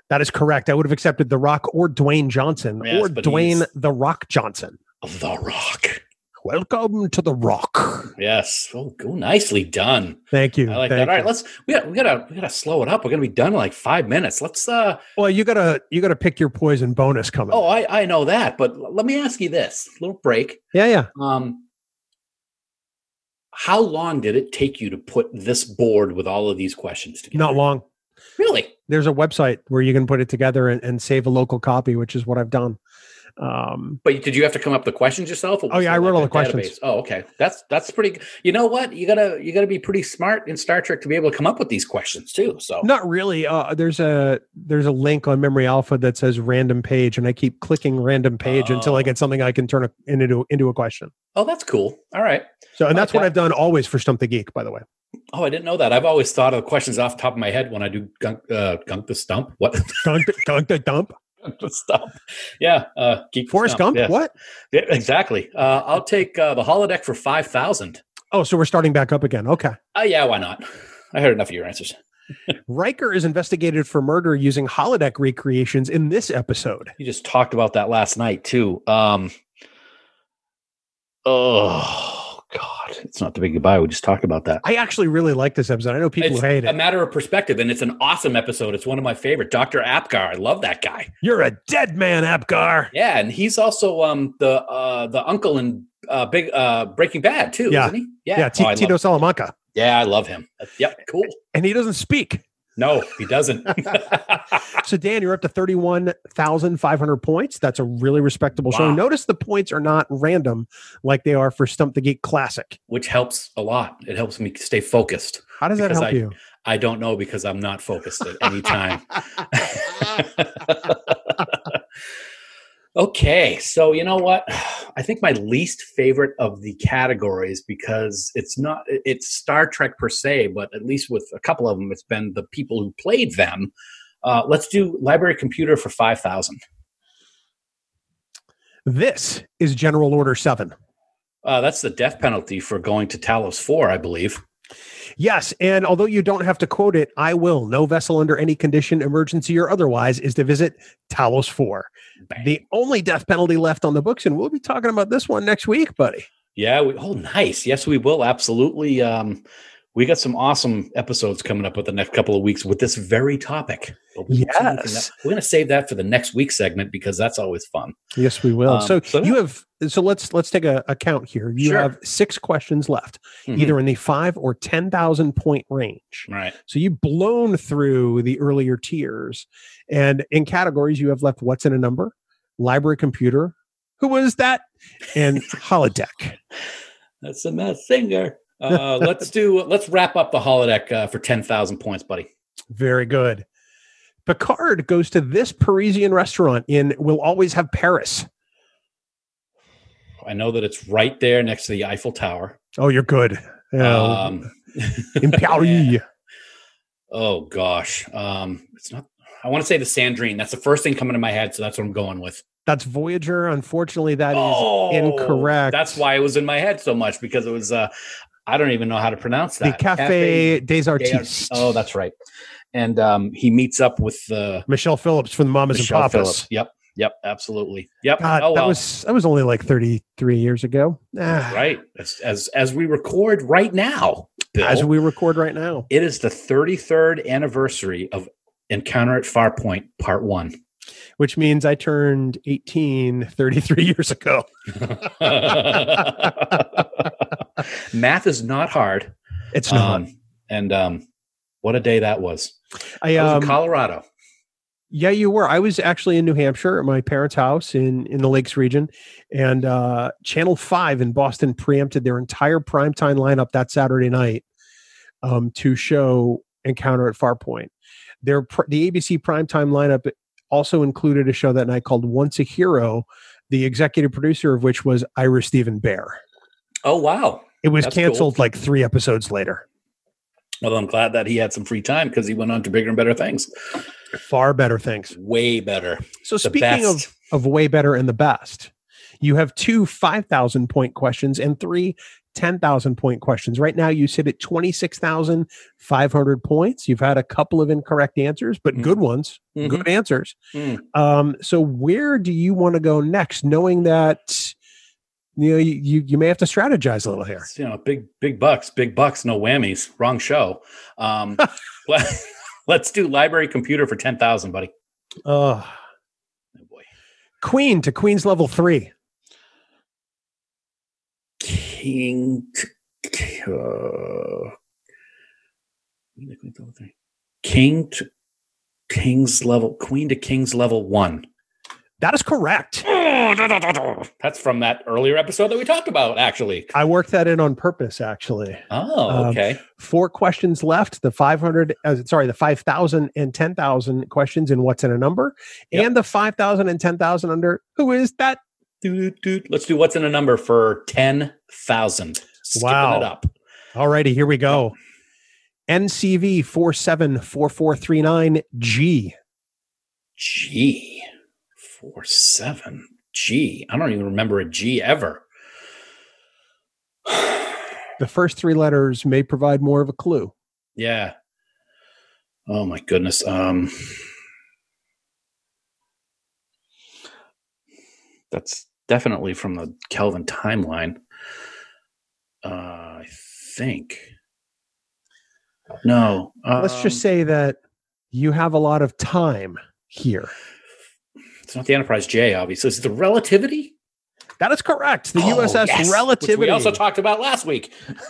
That is correct. I would have accepted The Rock or Dwayne Johnson Yes, or Dwayne The Rock Johnson. The Rock. Welcome to The Rock. Yes. Oh, go nicely done. Thank you. I like Thank that. All right, let's we got we gotta we gotta slow it up. We're gonna be done in like five minutes. Let's uh Well, you gotta you gotta pick your poison bonus coming. oh I I know that, but let me ask you this. little break. yeah, yeah. Um how long did it take you to put this board with all of these questions together? Not long. Really? There's a website where you can put it together and, and save a local copy, which is what I've done. Um, But did you have to come up with the questions yourself? Oh, yeah, I wrote all the questions. database? Oh, okay. That's that's pretty. You know what? You gotta you gotta be pretty smart in Star Trek to be able to come up with these questions too. So not really. Uh, there's a there's a link on Memory Alpha that says random page, and I keep clicking random page until I Oh. get something I can turn a, into into a question. oh, that's cool. All right. So, and that's what I've done always for Stump the Geek, by the way. Oh, I didn't know that. I've always thought of the questions off the top of my head when I do gunk, uh, gunk the stump. What? Gunk, gunk the dump. stump. Yeah. Uh, geek the Forrest Gump. What? Yeah, exactly. Uh, I'll take uh, the holodeck for five thousand. Oh, so we're starting back up again. Okay. Uh, yeah, why not? I heard enough of your answers. Riker is investigated for murder using holodeck recreations in this episode. You just talked about that last night too. Um, oh God, it's not the big goodbye. We just talked about that. I actually really like this episode. I know people it's hate it. a matter of perspective, and it's an awesome episode. It's one of my favorite. Doctor Apgar, I love that guy. You're a dead man, Apgar. Yeah, and he's also um the uh the uncle in uh big uh Breaking Bad too, Yeah. isn't he? Yeah, T- Oh, Tito Salamanca. yeah, I love him. Yep, cool. And he doesn't speak. No, he doesn't. So, Dan, you're up to 31,500 points. That's a really respectable show. Notice the points are not random like they are for Stump the Geek Classic. Which helps a lot. It helps me stay focused. How does that help I- you? I don't know because I'm not focused at any time. okay, so you know what? I think my least favorite of the categories because it's not it's Star Trek per se, but at least with a couple of them, it's been the people who played them. Uh, let's do library computer for five thousand. This is General Order 7. Uh, that's the death penalty for going to Talos Four, I believe. Yes, and although you don't have to quote it, I will. No vessel under any condition, emergency or otherwise, is to visit Talos 4. Bang. The only death penalty left on the books, and we'll be talking about this one next week, buddy. Yeah. We, oh, nice. Yes, we will. Absolutely. Um, we got some awesome episodes coming up with the next couple of weeks with this very topic. Yes. We're going to save that for the next week segment because that's always fun. Yes, we will. Um, so, so you have so let's let's take a, a count here. You Sure. have six questions left, Mhm. either in the five or ten thousand point range. Right. So you've blown through the earlier tiers, and in categories you have left what's in a number, library computer, who was that, and holodeck. That's a mess singer. Uh, let's do, let's wrap up the holodeck uh, for 10,000 points, buddy. Very good. Picard goes to this Parisian restaurant in Will Always Have Paris. I know that it's right there next to the Eiffel Tower. Oh, you're good. Oh, Um, in Paris. oh gosh. Um, it's not, I want to say the Sandrine. That's the first thing coming to my head. So that's what I'm going with. That's Voyager. Unfortunately, that is Oh, incorrect. That's why it was in my head so much because it was. Uh, I don't even know how to pronounce that. the that. Cafe, des Artistes. Oh, that's right. And um, he meets up with the Michelle Phillips from the Mamas Michelle and Papas. Phillips. Yep, yep, absolutely. Yep. God, oh that well. was that was only like 33 years ago. Ah, right. As, as as we record right now, Bill, As we record right now. it is the 33rd anniversary of Encounter at Farpoint Part One. Which means I turned 18 33 years ago. Math is not hard. It's not. Um, and um, what a day that was. I, I was um, in Colorado. Yeah, you were. I was actually in New Hampshire at my parents' house in in the Lakes region, and uh, Channel Five in Boston preempted their entire primetime lineup that Saturday night um, to show Encounter at Farpoint. Their the ABC primetime lineup also included a show that night called Once a Hero, the executive producer of which was Ira Steven Behr. Oh wow. It was That's canceled like three episodes later. Well, I'm glad that he had some free time because he went on to bigger and better things. Far better things. Way better. So The speaking of best. of way better and the best. You have two 5,000 point questions and three 10,000 point questions. Right now, you sit at 26,500 points. You've had a couple of incorrect answers, but Mhm. good ones, Mhm. good answers. Mm. Um, so, where do you want to go next, knowing that? You know, you, you, you may have to strategize a little here. It's, you know, big big bucks, big bucks, no whammies. Wrong show. Um, let, let's do library computer for ten thousand, buddy. Uh, Oh boy, Queen to Queen's level three. King. Uh, King to King's level. Queen to King's level one. That is correct. That's from that earlier episode that we talked about, actually. I worked that in on purpose, actually. Oh, Um, okay. four questions left the 500 uh, sorry the 5000 and 10000 questions in what's in a number Yep. and the 5000 and 10000 under who is that. Let's do what's in a number for ten thousand. Wow. it up. alrighty here we go ncv 474439g G four seven G. I don't even remember a G ever. The first three letters may provide more of a clue. Yeah. Oh my goodness. Um That's definitely from the Kelvin timeline. Uh I think. No. Let's just um, say that you have a lot of time here. It's not the Enterprise J, obviously. Is it the relativity? That is correct. The Oh, USS yes, which Relativity. we also talked about last week.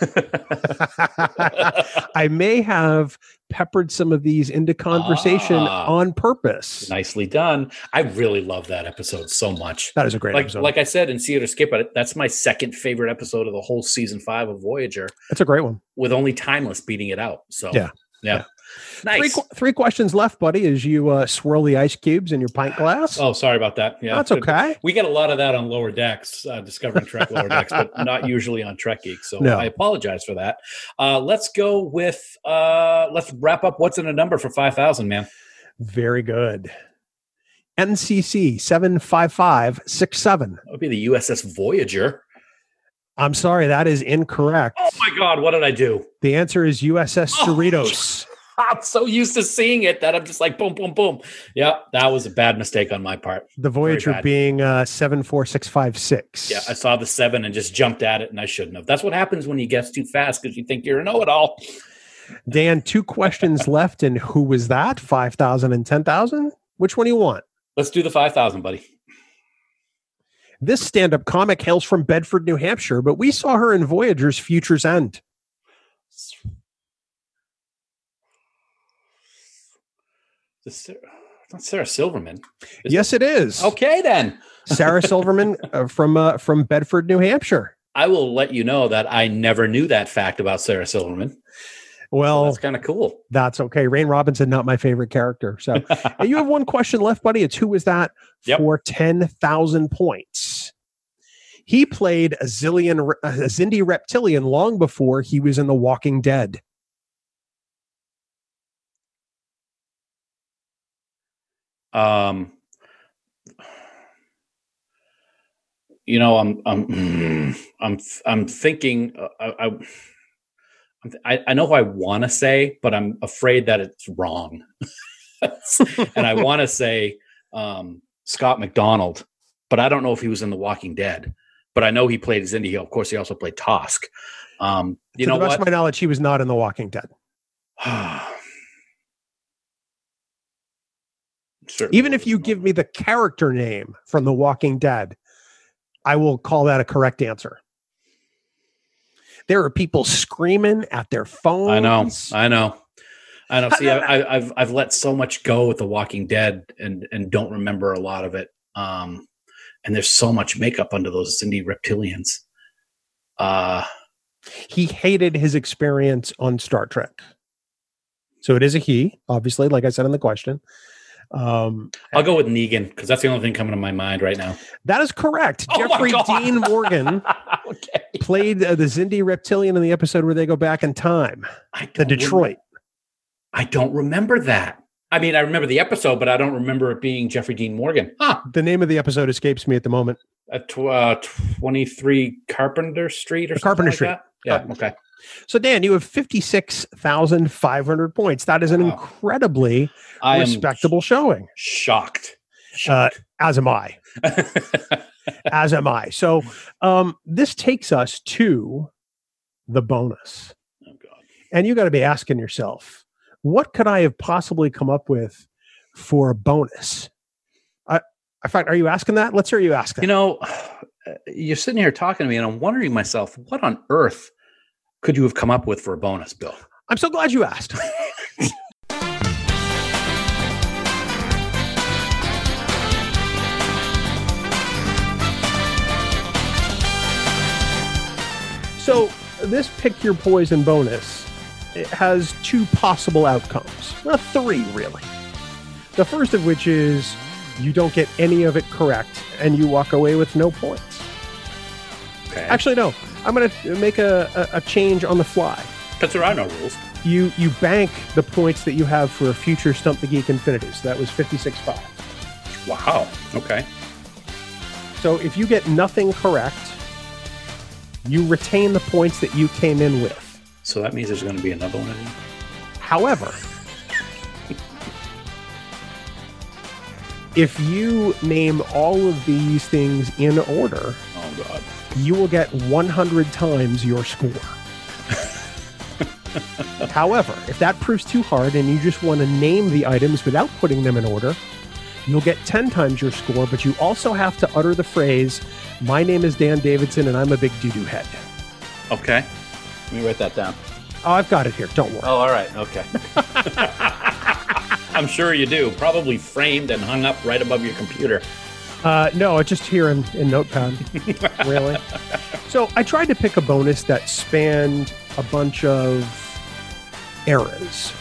I may have peppered some of these into conversation Ah. on purpose. Nicely done. I really love that episode so much. That is a great like episode. like I said in See It or Skip It, that's my second favorite episode of the whole season five of Voyager, That's a great one. with only Timeless beating it out. So Yeah. yeah, Three, nice. qu- three questions left, buddy, as you uh, swirl the ice cubes in your pint glass. Oh, sorry about that. Yeah, That's okay. We get a lot of that on Lower Decks, uh, discovering Trek Lower Decks, but not usually on Trek Geek. So No. I apologize for that. Uh, let's go with uh, let's wrap up. What's in a number for five thousand, man? Very good. NCC 75567. That would be the USS Voyager. I'm sorry, that is incorrect. Oh my God, what did I do? The answer is USS Oh. Cerritos. I'm so used to seeing it that I'm just like boom, boom, boom. Yeah, that was a bad mistake on my part. The Voyager being uh, 74656. Yeah, I saw the seven and just jumped at it, and I shouldn't have. That's what happens when you guess too fast because you think you're a know-it-all. Dan, two questions left. And who was that? 5,000 and 10,000? Which one do you want? Let's do the five thousand, buddy. This stand up comic hails from Bedford, New Hampshire, but we saw her in Voyager's Future's End. The Sarah, not Sarah Silverman. Is yes, it is. Okay, then Sarah Silverman uh, from uh, from Bedford, New Hampshire. I will let you know that I never knew that fact about Sarah Silverman. So Well, that's kind of cool. that's okay. Rain Robinson, not my favorite character. So you have one question left, buddy. It's who was that Yep. for 10,000 points? He played a zillion, a Xindi reptilian long before he was in The Walking Dead. Um, you know, I'm I'm I'm I'm thinking. Uh, I, I I, know who I want to say, but I'm afraid that it's wrong. and I want to say um, Scott MacDonald, but I don't know if he was in The Walking Dead. But I know he played Xindi. Of course, he also played Tosk. Um, you to know the best what? of my knowledge, he was not in The Walking Dead. Certainly Even if you give me the character name from The Walking Dead, I will call that a correct answer. There are people screaming at their phones. I know, I know, I know. See, I, I've I've let so much go with The Walking Dead, and and don't remember a lot of it. Um, and there's so much makeup under those Xindi reptilians. Uh, he hated his experience on Star Trek. So it is a he, obviously, like I said in the question. Um, I'll go with Negan because that's the only thing coming to my mind right now. that is correct. Oh Jeffrey Dean Morgan okay, played uh, the Xindi reptilian in the episode where they go back in time, I the Detroit. I don't remember that. I mean, I remember the episode, but I don't remember it being Jeffrey Dean Morgan. Huh? The name of the episode escapes me at the moment. At tw- uh, 23 Carpenter Street or something Carpenter like Street. that? Yeah. Okay. So, Dan, you have 56,500 points. That is an Wow. incredibly I respectable showing, shocked. uh, as am I. As am I. So, um, this takes us to the bonus. oh God. And you got to be asking yourself, what could I have possibly come up with for a bonus? I, in fact, are you asking that? Let's hear you ask that. You know, you're sitting here talking to me, and I'm wondering myself, what on earth could you have come up with for a bonus, Bill? I'm so glad you asked. so, this pick your poison bonus it has two possible outcomes. Well, three, really. The first of which is you don't get any of it correct and you walk away with no points. Okay. Actually, no. I'm going to make a, a, a change on the fly. because there are no rules. you you bank the points that you have for a future Stump the Geek Infinity. So that was 56.5. Wow. Okay. So if you get nothing correct, You retain the points that you came in with. So that means there's going to be another one. However, if you name all of these things in order, God. you will get 100 times your score. However, if that proves too hard and you just want to name the items without putting them in order, you'll get 10 times your score, but you also have to utter the phrase, My name is Dan Davidson and I'm a big doo doo head. Okay. Let me write that down. Oh, I've got it here. Don't worry. Oh, all right. Okay. I'm sure you do. Probably framed and hung up right above your computer. Uh, no, it's just here in, in Notepad. really? So I tried to pick a bonus that spanned a bunch of eras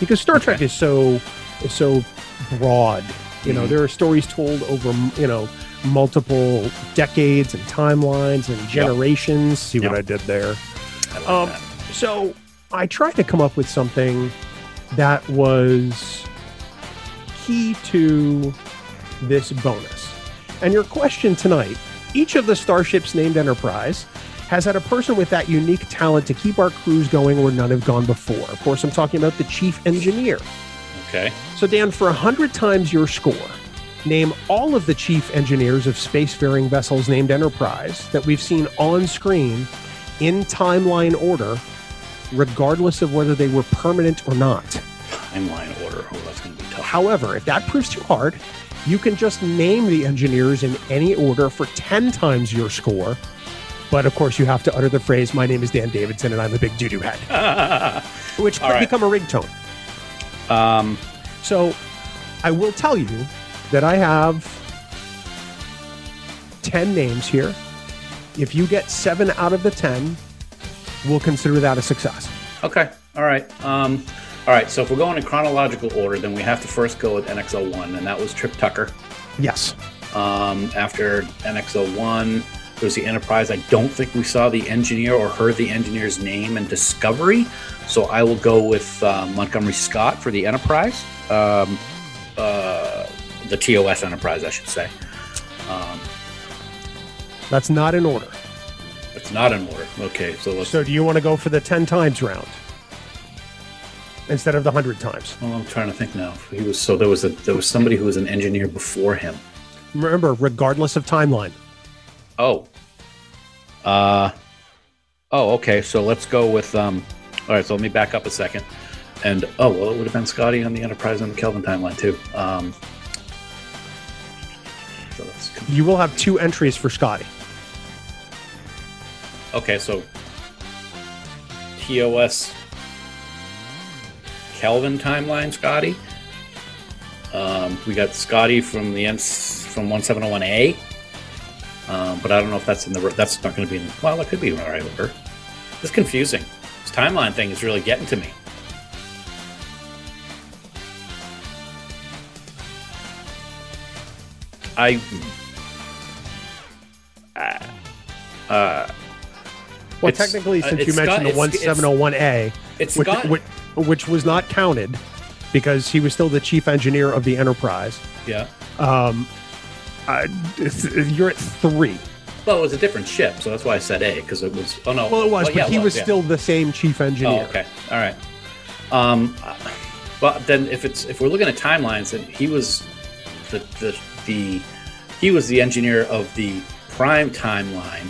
because Star Trek Okay. is so is so broad. You know, Mhm. there are stories told over you know multiple decades and timelines and generations. See what Yep. I did there? I like Um. So I tried to come up with something that was key to this bonus. And your question tonight each of the starships named Enterprise has had a person with that unique talent to keep our crews going where none have gone before. Of course, I'm talking about the chief engineer. Okay. So, Dan, for 100 times your score, name all of the chief engineers of spacefaring vessels named Enterprise that we've seen on screen in timeline order, regardless of whether they were permanent or not. Timeline order. Oh, that's going to be tough. However, if that proves too hard, you can just name the engineers in any order for 10 times your score. But of course, you have to utter the phrase, My name is Dan Davidson and I'm a big doo doo head, which could right. become a ringtone. um, So I will tell you that I have 10 names here. If you get seven out of the 10, we'll consider that a success. okay. All right. Um, all right. So if we're going in chronological order, then we have to first go with NX01, and that was Trip Tucker. Yes. Um, after NX01, there was the Enterprise. I don't think we saw the engineer or heard the engineer's name in Discovery. So I will go with uh, Montgomery Scott for the Enterprise. Um, uh, the TOS Enterprise, I should say. Um, That's not in order. it's not in order. Okay, so let's. So do you want to go for the 10 times round instead of the 100 times? Well, I'm trying to think now. He was so there was a there was somebody who was an engineer before him. Remember, regardless of timeline. Oh. Uh Oh, okay. So let's go with um all right, so let me back up a second. And oh well it would have been Scotty on the Enterprise on the Kelvin timeline too. Um so let's You will have two entries for Scotty. Okay, so TOS Kelvin timeline, Scotty. Um, we got Scotty from the N from 171A. Um, but I don't know if that's in the that's not going to be in well, it could be in the right order. It's confusing. This timeline thing is really getting to me. I uh, uh, Well, technically, uh, since you it's Scott- mentioned the it's- it's- 1701A, it's which, Scott. which, which was not counted because he was still the chief engineer of the Enterprise. yeah. Um, it's- you're at three. Well, it was a different ship, so that's why I said A because it was. Oh no. Well, it was, but yeah, he was yeah. still the same chief engineer. Oh, okay. All right. Um, but then if it's if we're looking at timelines, then he was the the the he was the engineer of the prime timeline.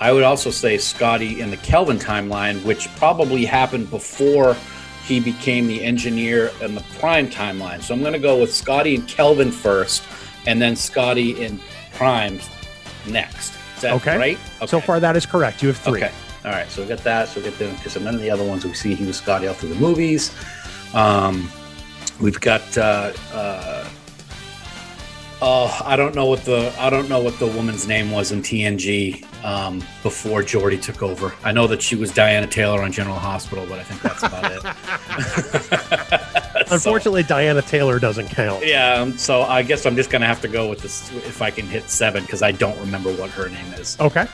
I would also say Scotty in the Kelvin timeline, which probably happened before he became the engineer in the prime timeline. So I'm going to go with Scotty and Kelvin first, and then Scotty in prime next. Is that Okay. right? So far, that is correct. You have three. Okay. All right. So we got that. So we got the because none of the other ones we see he was Scotty all through the movies. Um, we've got. Uh, uh, oh, I don't know what the I don't know what the woman's name was in TNG um, before Geordi took over. I know that she was Diana Taylor on General Hospital, but I think that's about it. So- Unfortunately, Diana Taylor doesn't count. yeah. um, So I guess I'm just gonna have to go with this if I can hit seven because I don't remember what her name is. Okay.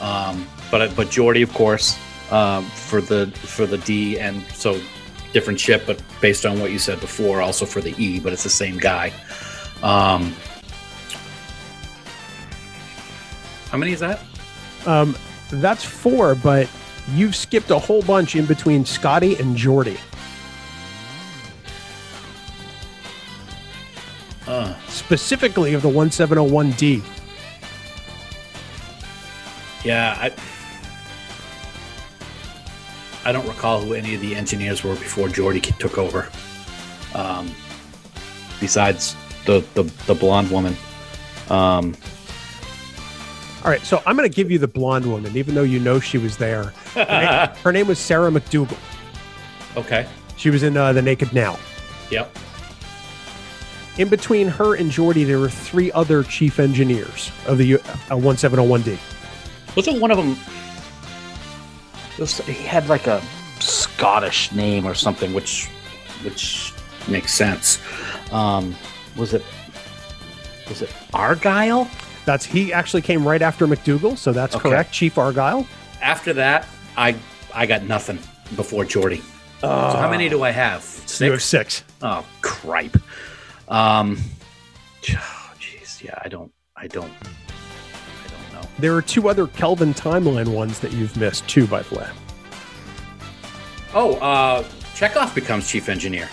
Um, but but Geordi, of course, um, for the for the D, and so different ship, but based on what you said before, also for the E, but it's the same guy. Um, how many is that? Um, that's four, but you've skipped a whole bunch in between Scotty and Geordi. Uh, specifically of the 1701D. yeah, I. I don't recall who any of the engineers were before Geordi took over. Um, besides the, the the blonde woman. Um, All right, so I'm going to give you the blonde woman, even though you know she was there. Her, name, her name was Sarah MacDougal. okay. She was in uh, The Naked Now. Yep. In between her and Geordi, there were three other chief engineers of the uh, 1701D. Wasn't one of them? Was, he had like a Scottish name or something, which which makes sense. Um, was it was it Argyle? That's he actually came right after MacDougal, so that's Okay. correct. Chief Argyle. After that, I I got nothing before Geordi. so how many do I have? Six. You have six. Oh, cripe. Um, oh, jeez, yeah, I don't, I don't, I don't know. There are two other Kelvin timeline ones that you've missed too, by the way. Oh, uh, Chekhov becomes chief engineer.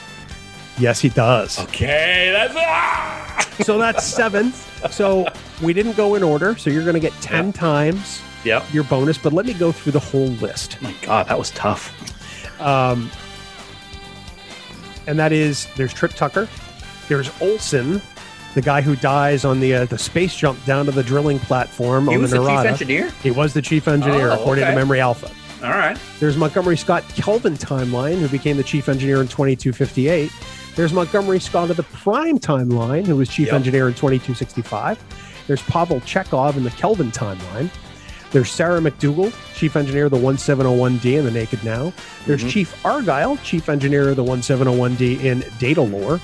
Yes, he does. Okay, that's ah! so that's seventh. So we didn't go in order. So you're going to get 10 Yeah. times Yep. your bonus, but let me go through the whole list. My God, that was tough. Um, and that is there's Trip Tucker, there's Olson, the guy who dies on the uh, the space jump down to the drilling platform He on was the the chief engineer. he was the chief engineer, Oh, according okay. to Memory Alpha. All right. There's Montgomery Scott Kelvin timeline, who became the chief engineer in 2258. There's Montgomery Scott of the Prime timeline, who was chief Yep. engineer in 2265. There's Pavel Chekhov in the Kelvin timeline. There's Sarah MacDougal, chief engineer of the 1701D in the Naked Now. There's Mhm. Chief Argyle, chief engineer of the 1701D in Datalore.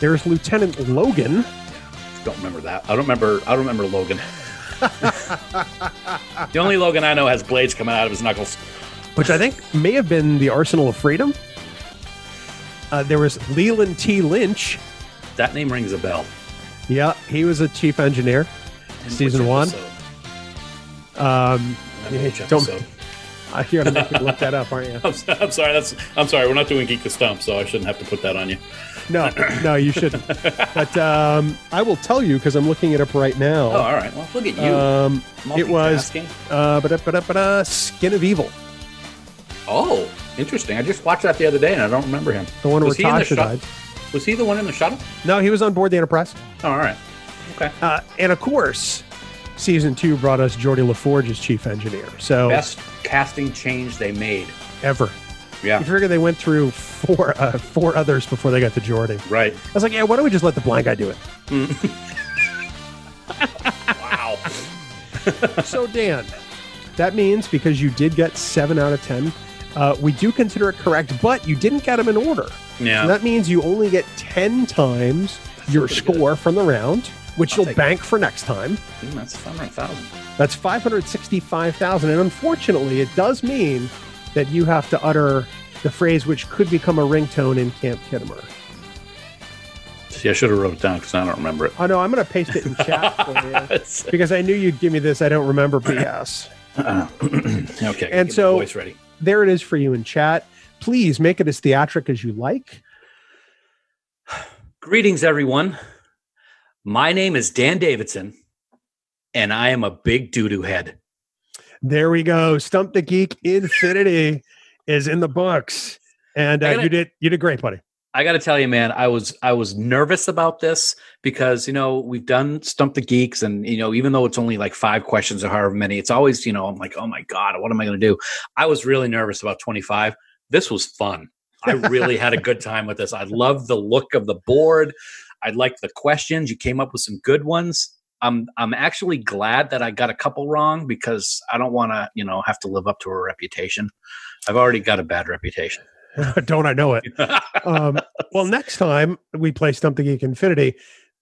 There's Lieutenant Logan. Don't remember that. I don't remember. I don't remember Logan. the only Logan I know has blades coming out of his knuckles. which I think may have been the Arsenal of Freedom. Uh, there was Leland T. Lynch. That name rings a bell. Yeah, he was a chief engineer. In Season one. Um, Remember which Yeah, don't- episode? I gonna make me look that up, aren't you? I'm, I'm sorry. That's. I'm sorry. We're not doing geek the stump, so I shouldn't have to put that on you. No, no, you shouldn't. But um, I will tell you because I'm looking it up right now. Oh, all right. Well, look at you. Um, it was uh, ba-da-ba-da-ba-da, Skin of Evil, Oh, interesting. I just watched that the other day, and I don't remember him. the one Was where he in the Tasha shot- died. Was he the one in the shuttle? No, he was on board the Enterprise. Oh, all right. Okay. Uh, and of course, season two brought us Geordi LaForge as chief engineer. So Best casting change they made. ever. Yeah. You figure they went through four uh, four others before they got to Geordi. Right. I was like, yeah, why don't we just let the blind guy do it? Wow. so Dan, that means because you did get seven out of ten, uh, we do consider it correct, but you didn't get them in order. yeah. So that means you only get ten times your pretty good. score from the round, which I'll you'll bank for next time. That's five hundred thousand. That's five hundred sixty-five thousand, and unfortunately, it does mean that you have to utter the phrase which could become a ringtone in Camp Khitomer. See, I should have wrote it down because I don't remember it. Oh no, I'm going to paste it in chat for you because I knew you'd give me this. I don't remember BS. okay. And so- voice ready. There it is for you in chat. Please make it as theatric as you like. Greetings, everyone. My name is Dan Davidson, and I am a big doo doo head. There we go. Stump the Geek Infinity is in the books, and uh, gotta- you did you did great, buddy. I got to tell you, man, I was I was nervous about this because you know we've done Stump the Geeks, and you know even though it's only like five questions or however many, it's always you know I'm like, oh my god, what am I going to do? I was really nervous about 25. This was fun. I really had a good time with this. I loved the look of the board. I liked the questions. You came up with some good ones. I'm I'm actually glad that I got a couple wrong because I don't want to you know have to live up to a reputation. I've already got a bad reputation. don't I know it? um, well, next time we play Stump the Geek Infinity,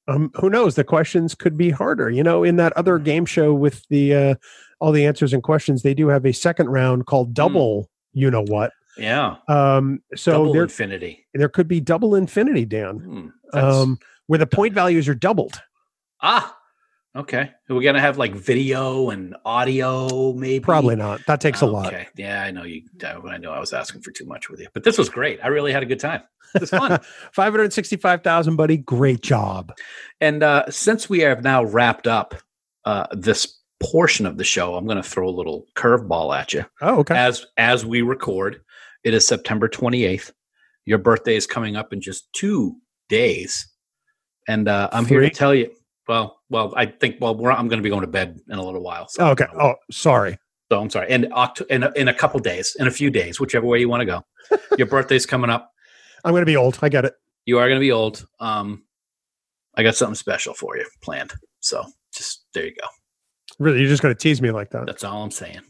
um, who knows? The questions could be harder. You know, in that other game show with the uh, all the answers and questions, they do have a second round called Double. You know what? yeah, Um, so double there infinity. there could be double infinity, Dan, Hmm, that's- um, where the point values are doubled. Ah, Okay. Are we gonna have like video and audio, maybe? Probably not. That takes a lot. Okay. Yeah, I know you. I know I was asking for too much with you, but this was great. I really had a good time. It's fun. 565,000, buddy. Great job. and uh, since we have now wrapped up uh, this portion of the show, I'm going to throw a little curveball at you. Oh, okay. As as we record, it is September 28th. Your birthday is coming up in just two days, and uh, I'm here to tell you. Well, well, I think. Well, we're, I'm going to be going to bed in a little while. So, okay. Oh, sorry. so I'm sorry. And Oct- in a, in a couple days, in a few days, whichever way you want to go. Your birthday's coming up. I'm going to be old. I get it. You are going to be old. Um, I got something special for you planned. So just there you go. Really, you're just going to tease me like that. That's all I'm saying.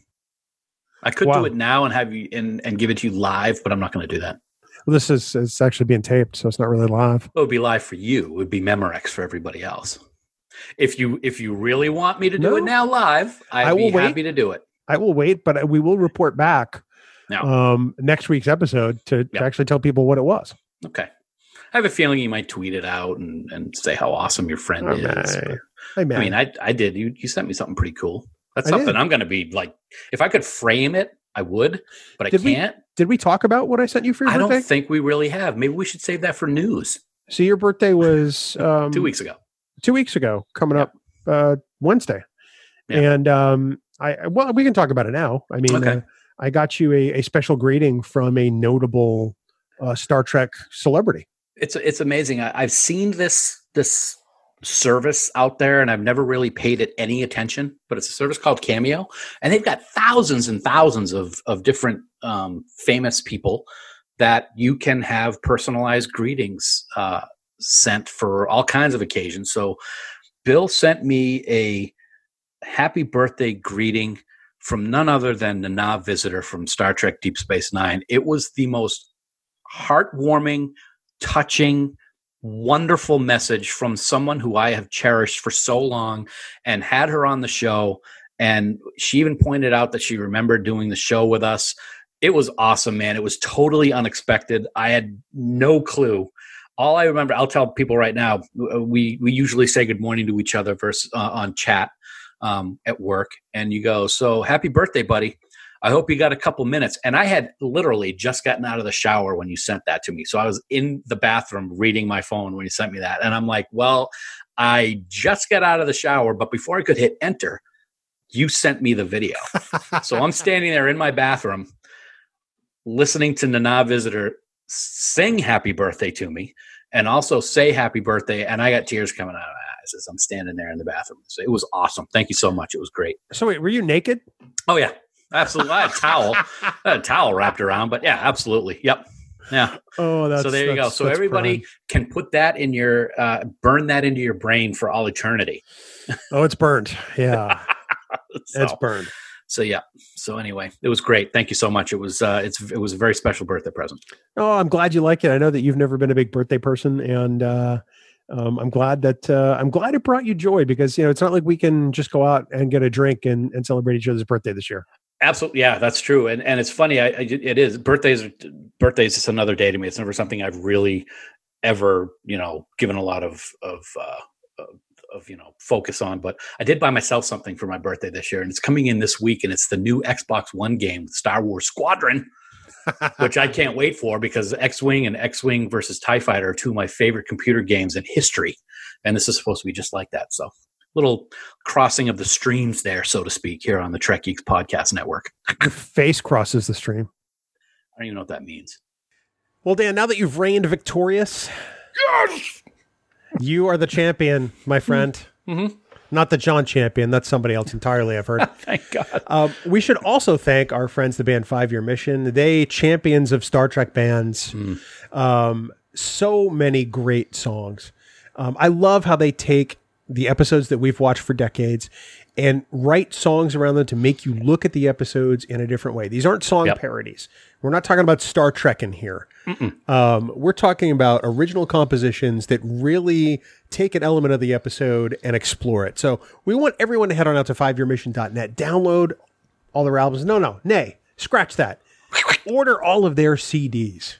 I could Wow. do it now and have you and, and give it to you live, but I'm not going to do that. This is it's actually being taped, so it's not really live. It would be live for you. It would be Memorex for everybody else. If you if you really want me to do No. it now live, I'd I be wait. happy to do it. I will wait, but we will report back No. um, next week's episode to, to actually tell people what it was. Okay. I have a feeling you might tweet it out and, and say how awesome your friend Oh, is. but- Hey. I mean, I I did. You you sent me something pretty cool. That's I something did. I'm going to be like. If I could frame it, I would, but I Did we- can't. Did we talk about what I sent you for your I birthday? don't think we really have. Maybe we should save that for news. so your birthday was um, Two weeks ago. Two weeks ago, coming Yeah. up uh, Wednesday, Yeah. and um, I well, we can talk about it now. I mean, Okay. uh, I got you a, a special greeting from a notable uh, Star Trek celebrity. It's it's amazing. I, I've seen this this service out there, and I've never really paid it any attention. But it's a service called Cameo, and they've got thousands and thousands of of different um, famous people that you can have personalized greetings uh, sent for all kinds of occasions. So, Bill sent me a happy birthday greeting from none other than Nana Visitor from Star Trek Deep Space Nine. It was the most heartwarming, touching, wonderful message from someone who I have cherished for so long and had her on the show. And she even pointed out that she remembered doing the show with us. It was awesome, man. It was totally unexpected. I had no clue. All I remember, I'll tell people right now, we we usually say good morning to each other versus uh, on chat um, at work, and you go, "So happy birthday, buddy! I hope you got a couple minutes." And I had literally just gotten out of the shower when you sent that to me, so I was in the bathroom reading my phone when you sent me that, and I'm like, "Well, I just got out of the shower, but before I could hit enter, you sent me the video." so I'm standing there in my bathroom, listening to Nana Visitor sing "Happy Birthday" to me, and also say "Happy Birthday," and I got tears coming out of my eyes as I'm standing there in the bathroom. So it was awesome. Thank you so much. It was great. So wait, were you naked? Oh yeah, absolutely. I had a towel, I had a towel wrapped around, but yeah, absolutely. Yep. Yeah. Oh, that's so there you go. So everybody prime. can put that in your, uh, burn that into your brain for all eternity. Oh, it's burned. Yeah, so, it's burned. So yeah. So anyway, it was great. Thank you so much. It was, uh, it's, it was a very special birthday present. Oh, I'm glad you like it. I know that you've never been a big birthday person, and uh, um, I'm glad that uh, I'm glad it brought you joy because you know it's not like we can just go out and get a drink and, and celebrate each other's birthday this year. Absolutely, yeah, that's true, and and it's funny. I, I it is birthdays. are- Birthdays is another day to me. It's never something I've really ever you know given a lot of of uh, of, of you know focus on. But I did buy myself something for my birthday this year, and it's coming in this week, and it's the new Xbox One game, Star Wars Squadron, which I can't wait for because X Wing and X Wing versus Tie Fighter are two of my favorite computer games in history, and this is supposed to be just like that. So. Little crossing of the streams there, so to speak, here on the Trek Geeks Podcast Network. Your face crosses the stream. I don't even know what that means. Well, Dan, now that you've reigned victorious, you are the champion, my friend. Mhm. Not the John champion. That's somebody else entirely. I've heard. Thank God. Um, we should also thank our friends, the band Five Year Mission. They champions of Star Trek bands. Um, so many great songs. Um, I love how they take the episodes that we've watched for decades and write songs around them to make you look at the episodes in a different way. These aren't song Yep. parodies. We're not talking about Star Trek in here. Um, we're talking about original compositions that really take an element of the episode and explore it. So we want everyone to head on out to fiveyearmission.net, download all their albums. No, no, nay, scratch that. Order all of their CDs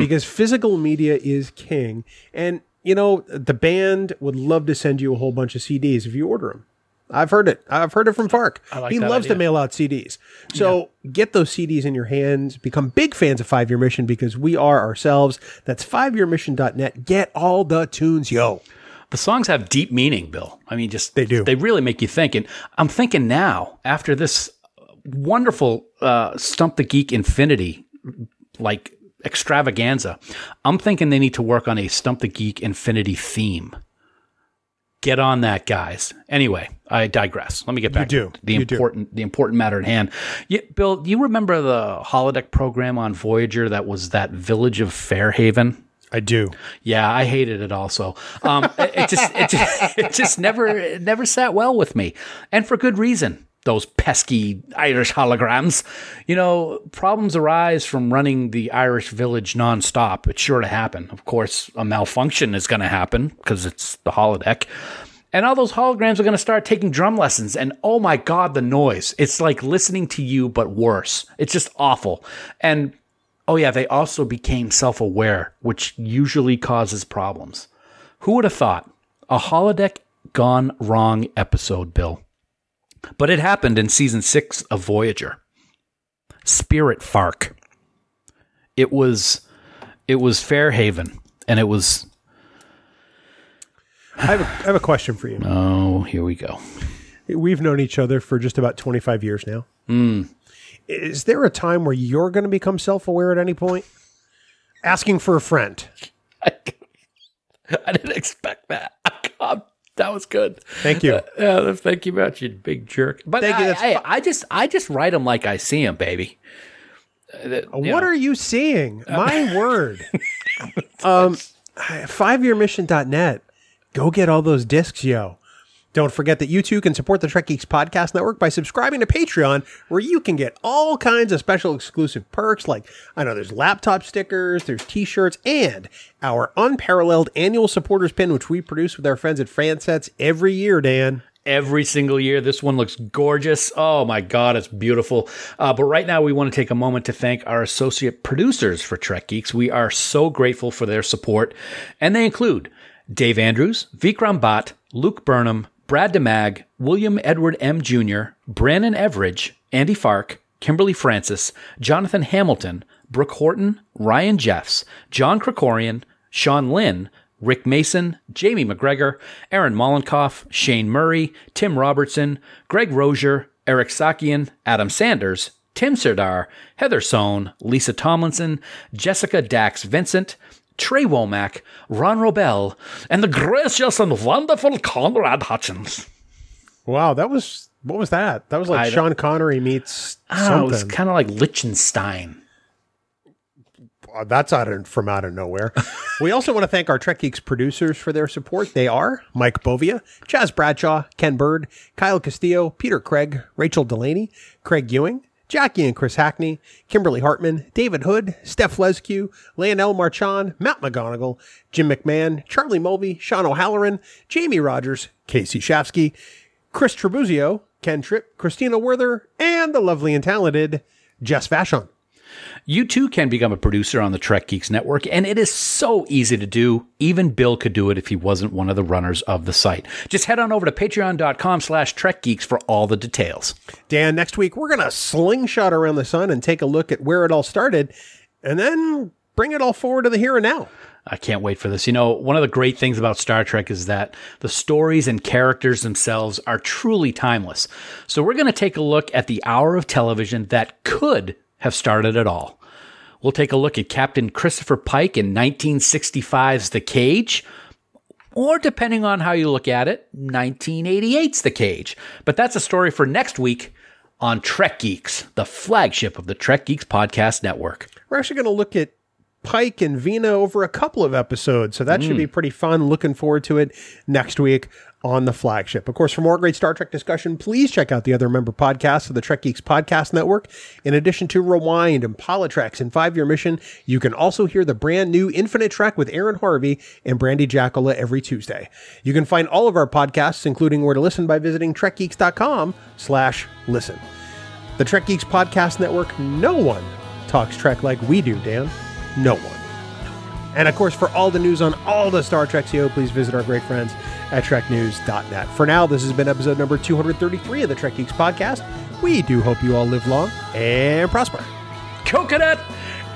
because physical media is king. And you know, the band would love to send you a whole bunch of CDs if you order them. I've heard it. I've heard it from Fark. like he loves to mail out CDs. So get those CDs in your hands. Become big fans of Five Year Mission because we are ourselves. That's fiveyearmission.net. Get all the tunes, yo. The songs have deep meaning, Bill. I mean, just They do. They really make you think. And I'm thinking now, after this wonderful uh, Stump the Geek Infinity like extravaganza, I'm thinking they need to work on a Stump the Geek Infinity theme. Get on that, guys. Anyway, I digress. Let me get back do. to the You do. important the important matter at hand. Yeah, Bill, do you remember the holodeck program on Voyager that was that village of Fairhaven? I do. Yeah, I hated it also. Um, it, it just, it just, it just never, it never sat well with me, and for good reason. Those pesky Irish holograms. You know, problems arise from running the Irish village nonstop. It's sure to happen. Of course, a malfunction is going to happen because it's the holodeck. And all those holograms are going to start taking drum lessons. And oh my God, the noise. It's like listening to you, but worse. It's just awful. And Oh, yeah, they also became self aware, which usually causes problems. Who would have thought? A holodeck gone wrong episode, Bill. But it happened in season six of Voyager. Spirit Folk. It was it was Fairhaven, and it was I have, a, I have a question for you. oh, here we go. We've known each other for just about 25 years now. Hmm. Is there a time where you're going to become self aware at any point? Asking for a friend. I didn't expect that. God, that was good. Thank you. Yeah, thank you much, you big jerk. But Thank I, that's I, I just, I just write them like I see them, baby. Uh, What are you seeing? My word. um, fiveyearmission.net. Go get all those discs, yo. Don't forget that you too can support the Trek Geeks Podcast Network by subscribing to Patreon, where you can get all kinds of special exclusive perks like, I know there's laptop stickers, there's t shirts, and our unparalleled annual supporters pin, which we produce with our friends at Fansets every year, Dan. every single year. This one looks gorgeous. Oh my God, it's beautiful. Uh, but right now, we want to take a moment to thank our associate producers for Trek Geeks. We are so grateful for their support. And they include Dave Andrews, Vikram Bhatt, Luke Burnham, Brad DeMag, William Edward M. Jr., Brandon Everidge, Andy Fark, Kimberly Francis, Jonathan Hamilton, Brooke Horton, Ryan Jeffs, John Krikorian, Sean Lynn, Rick Mason, Jamie McGregor, Aaron Mollenkoff, Shane Murray, Tim Robertson, Greg Rozier, Eric Sakian, Adam Sanders, Tim Serdar, Heather Sohn, Lisa Tomlinson, Jessica Dax Vincent, Trey Womack, Ron Robel, and the gracious and wonderful Conrad Hutchins. Wow, that was, what was that? That was like I Sean Connery meets Oh, it was kind of like Liechtenstein. Uh, that's out of, from out of nowhere. we also want to thank our Trek Geeks producers for their support. They are Mike Bovia, Chaz Bradshaw, Ken Bird, Kyle Castillo, Peter Craig, Rachel Delaney, Craig Ewing, Jackie and Chris Hackney, Kimberly Hartman, David Hood, Steph Leskew, Leonel Marchand, Matt McGonigal, Jim McMahon, Charlie Mulvey, Sean O'Halloran, Jamie Rogers, Casey Shafsky, Chris Trebuzio, Ken Tripp, Christina Werther, and the lovely and talented Jess Vashon. You too can become a producer on the Trek Geeks Network, and it is so easy to do. Even Bill could do it if he wasn't one of the runners of the site. Just head on over to patreon.com slash trekgeeks for all the details. Dan, next week we're going to slingshot around the sun and take a look at where it all started and then bring it all forward to the here and now. I can't wait for this. You know, one of the great things about Star Trek is that the stories and characters themselves are truly timeless. So we're going to take a look at the hour of television that could have started it all. We'll take a look at Captain Christopher Pike in 1965's The Cage, or depending on how you look at it, 1988's The Cage. But that's a story for next week on Trek Geeks, the flagship of the Trek Geeks Podcast Network. We're actually going to look at Pike and Vina over a couple of episodes, so that should mm. be pretty fun. Looking forward to it next week on the flagship. Of course, for more great Star Trek discussion, please check out the other member podcasts of the Trek Geeks Podcast Network. In addition to Rewind and Politirex and Five Year Mission, you can also hear the brand new Infinite Trek with Aaron Harvey and Brandy Jackola every Tuesday. You can find all of our podcasts, including where to listen, by visiting trekgeeks.com slash listen. The Trek Geeks Podcast Network, no one talks Trek like we do, Dan. No one. And of course, for all the news on all the Star Trek CO, please visit our great friends at TrekNews.net. For now, this has been episode number 233 of the Trek Geeks podcast. We do hope you all live long and prosper. Coconut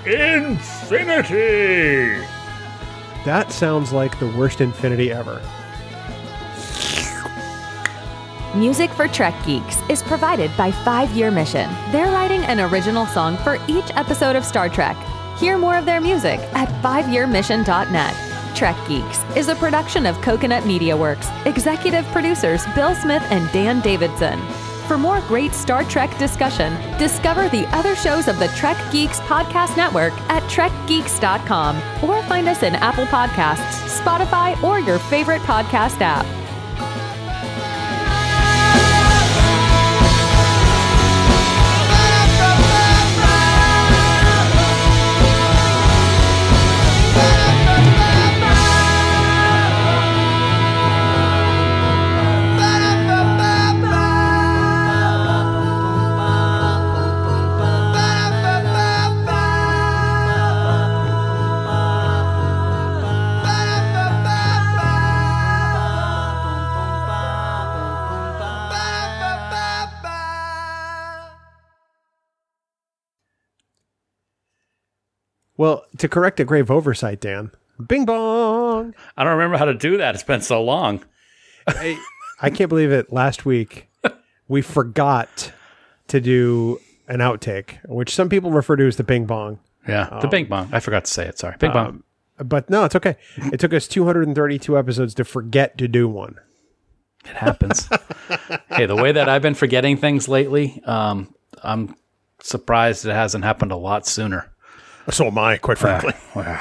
Infinity! That sounds like the worst infinity ever. Music for Trek Geeks is provided by Five Year Mission. They're writing an original song for each episode of Star Trek. Hear more of their music at fiveyearmission.net. Trek Geeks is a production of Coconut Media Works. Executive producers Bill Smith and Dan Davidson. For more great Star Trek discussion, discover the other shows of the Trek Geeks Podcast Network at trekgeeks.com or find us in Apple Podcasts, Spotify, or your favorite podcast app. Well, to correct a grave oversight, Dan, bing bong. I don't remember how to do that. It's been so long. I, I can't believe it. Last week, we forgot to do an outtake, which some people refer to as the bing bong. Yeah, the Bing Bong. I forgot to say it. Sorry. Bing Bong. But no, it's okay. It took us 232 episodes to forget to do one. It happens. hey, the way that I've been forgetting things lately, um, I'm surprised it hasn't happened a lot sooner. So am I, quite frankly. Wow.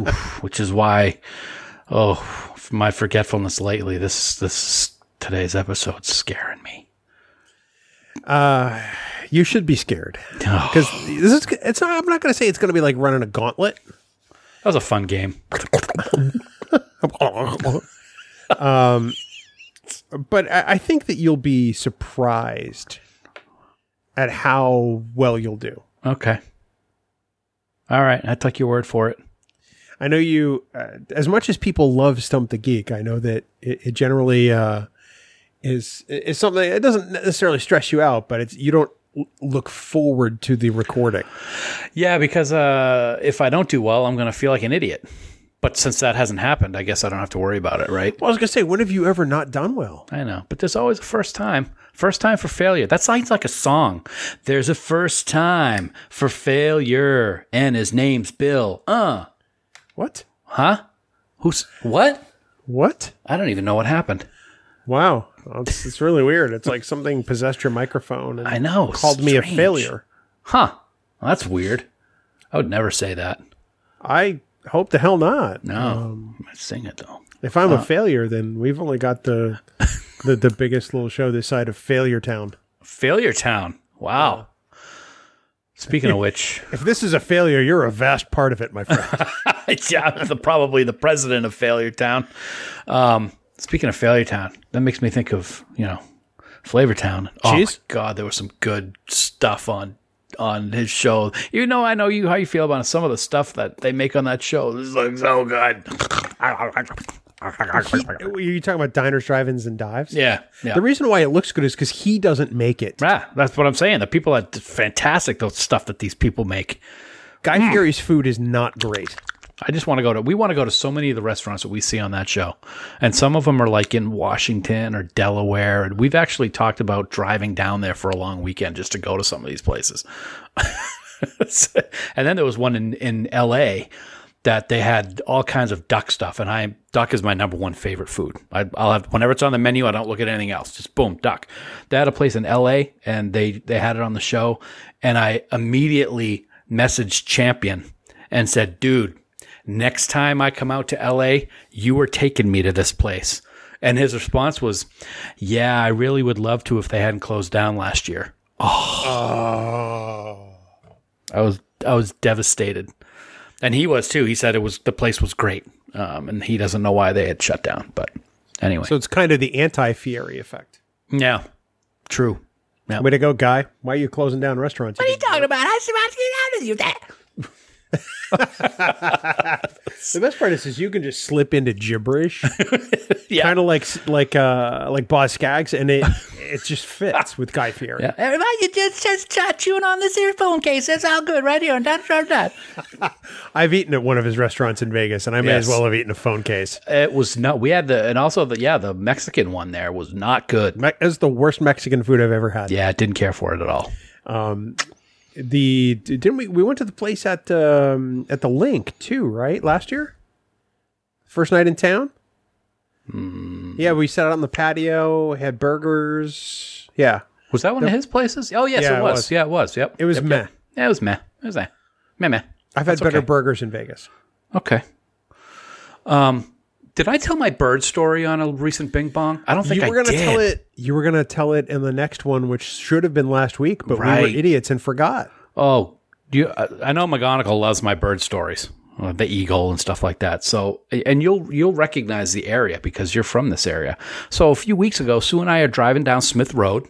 Oof, Which is why, oh, my forgetfulness lately. This this today's episode's scaring me. Uh, You should be scared Oh, because this is. It's not. I'm not going to say it's going to be like running a gauntlet. that was a fun game. um, but I, I think that you'll be surprised at how well you'll do. Okay. All right, I took your word for it. I know you, uh, as much as people love Stump the Geek, I know that it, it generally uh, is is something. It doesn't necessarily stress you out, but it's you don't look forward to the recording. Yeah, because uh, if I don't do well, I'm going to feel like an idiot. But since that hasn't happened, I guess I don't have to worry about it, right? Well, I was going to say, when have you ever not done well? I know, but there's always a first time. First time for failure. That sounds like a song. There's a first time for failure, and his name's Bill. Uh, What? huh? Who's what? What? I don't even know what happened. Wow, it's, it's really weird. It's like something possessed your microphone and I know. called me a failure. Huh? Well, that's weird. I would never say that. I hope the hell not. No, I sing it though. If I'm a failure, then we've only got the, the the biggest little show this side of Failure Town. Failure Town. Wow. Speaking of which, If this is a failure, you're a vast part of it, my friend. yeah, the, probably the president of Failure Town. Um, speaking of Failure Town, that makes me think of you know Flavor Town. Oh my god, there was some good stuff on on his show. You know, I know you how you feel about some of the stuff that they make on that show. This is like so good. Are you talking about diners, drive-ins, and dives? yeah, yeah. The reason why it looks good is because he doesn't make it. Ah, that's what I'm saying. The people that fantastic the stuff that these people make. Guy Fieri's food is not great. I just want to go to. We want to go to so many of the restaurants that we see on that show, and some of them are like in Washington or Delaware, and we've actually talked about driving down there for a long weekend just to go to some of these places. and then there was one in in L.A. that they had all kinds of duck stuff, and I duck is my number one favorite food. I, I'll have whenever it's on the menu, I don't look at anything else. Just boom, duck. They had a place in L.A. and they they had it on the show, and I immediately messaged Champion and said, "Dude." next time I come out to LA, you are taking me to this place. And his response was, Yeah, I really would love to if they hadn't closed down last year. Oh. oh. I was I was devastated. And he was too. He said it was the place was great. Um, and he doesn't know why they had shut down. But anyway. So it's kind of the anti-Fieri effect. yeah. True. Yeah. Way to go, Guy. Why are you closing down restaurants? What are you talking about? I was about to get out of you that. The best part is, is you can just slip into gibberish, Yeah. kind of like like uh like Boz Scaggs, and it it just fits with Guy Fieri. Yeah. Everybody, you just, just uh, chewing on this earphone case. That's all good right here. And da, da, da. I've eaten at one of his restaurants in Vegas, and I may as well have eaten a phone case. It was no. We had the and also the yeah the Mexican one there was not good. Me- It's the worst Mexican food I've ever had. Yeah, didn't care for it at all. The didn't we? We went to the place at um, at the LINQ too, right? Last year, first night in town. Yeah, we sat out on the patio, had burgers. Yeah, Was that one of his places? Oh yes, Yeah, it it was. was. Yeah, it was. Yep. it was Yep, meh. yep. Yeah, it was meh. It was meh. Meh meh. I've had That's better okay. burgers in Vegas. Okay. Um, did I tell my bird story on a recent Bing Bong? I don't think you I were gonna did. tell it. You were gonna tell it in the next one, which should have been last week, but we were idiots and forgot. Oh, you, I I know McGonagall loves my bird stories, uh, the eagle and stuff like that. So, and you'll you'll recognize the area because you're from this area. So a few weeks ago, Sue and I are driving down Smith Road,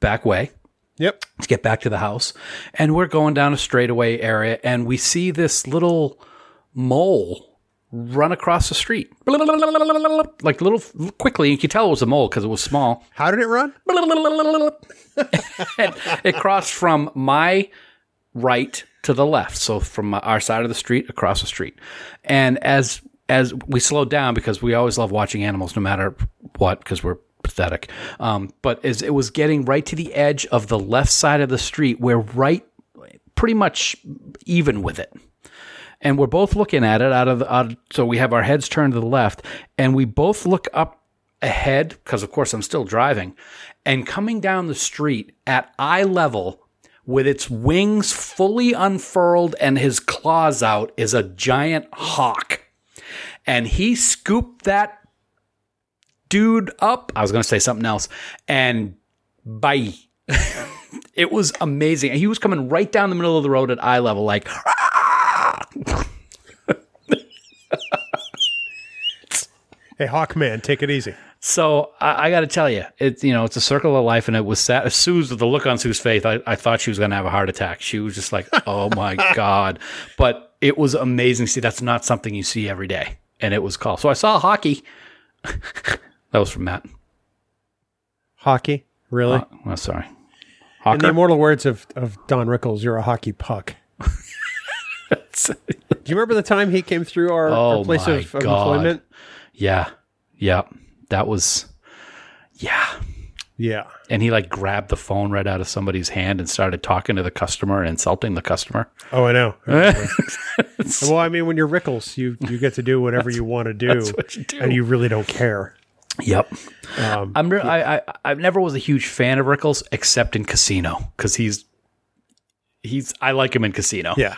back way Yep. to get back to the house, and we're going down a straightaway area, and we see this little mole run across the street, like little quickly. You could tell it was a mole because it was small. How did it run? it crossed from my right to the left, so from our side of the street across the street. And as as we slowed down because we always love watching animals, no matter what, because we're pathetic. Um, but as it was getting right to the edge of the left side of the street, we're right, pretty much even with it. And we're both looking at it out of the, out, so we have our heads turned to the left, and we both look up ahead because, of course, I'm still driving, and coming down the street at eye level with its wings fully unfurled and his claws out is a giant hawk. And he scooped that dude up. I was going to say something else. And bye. it was amazing. He was coming right down the middle of the road at eye level, like, Hey, Hawkman, take it easy. So I, I got to tell you, it's you know it's a circle of life, and it was sad. Sue's the look on Sue's face. I, I thought she was going to have a heart attack. She was just like, "Oh my god!" But it was amazing. See, that's not something you see every day, and it was cool. So I saw hockey. that was from Matt. Hockey, really? Uh, oh, sorry, In the immortal words of, of Don Rickles, you're a hockey puck. Do you remember the time he came through our, Oh our place of, of employment? yeah, yeah, that was, yeah. Yeah. And he like grabbed the phone right out of somebody's hand and started talking to the customer and insulting the customer. Oh, I know. well, I mean, when you're Rickles, you you get to do whatever you want to do, that's what you do. and you really don't care. Yep. Um, I'm re- I, I I never was a huge fan of Rickles except in Casino because he's he's I like him in Casino. Yeah,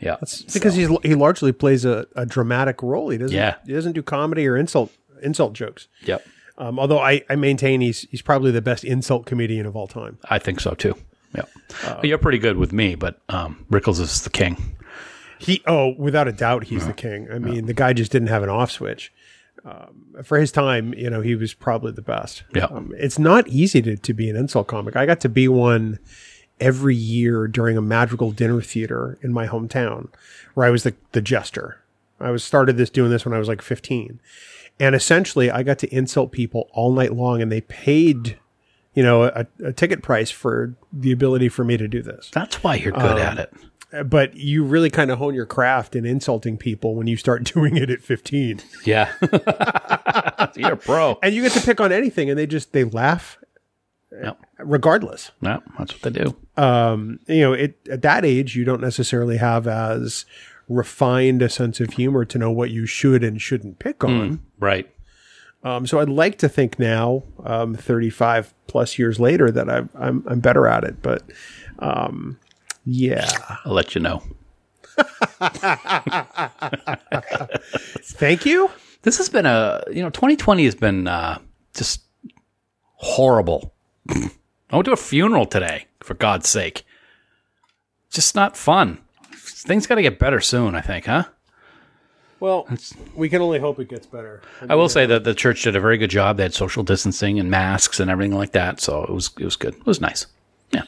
yeah. because he's he largely plays a, a dramatic role. He doesn't. Yeah. he doesn't do comedy or insult insult jokes. Yep. Um, although I, I maintain he's he's probably the best insult comedian of all time. I think so too. Yeah, Uh, you're pretty good with me, but um, Rickles is the king. He oh, without a doubt, he's the king. I mean, the guy just didn't have an off switch. Um, for his time, you know, he was probably the best. Yeah. Um, it's not easy to, to be an insult comic. I got to be one every year during a magical dinner theater in my hometown, where I was the the jester. I was started this doing this when I was like 15, and essentially I got to insult people all night long, and they paid, you know, a, a ticket price for the ability for me to do this That's why you're Um, good at it. but you really kind of hone your craft in insulting people when you start doing it at 15 Yeah. you're a pro. and you get to pick on anything and they just they laugh Yep. regardless No, that's what they do. um you know it at that age you don't necessarily have as refined a sense of humor to know what you should and shouldn't pick on Right. um so i'd like to think now um 35 plus years later that I've, i'm i'm better at it but um yeah I'll let you know. thank you This has been a you know 2020 has been uh, just horrible. I went to a funeral today. For God's sake, just not fun. Things got to get better soon. I think, huh? well we can only hope it gets better I will say that the church did a very good job. They had social distancing and masks and everything like that, so it was it was good. It was nice. Yeah.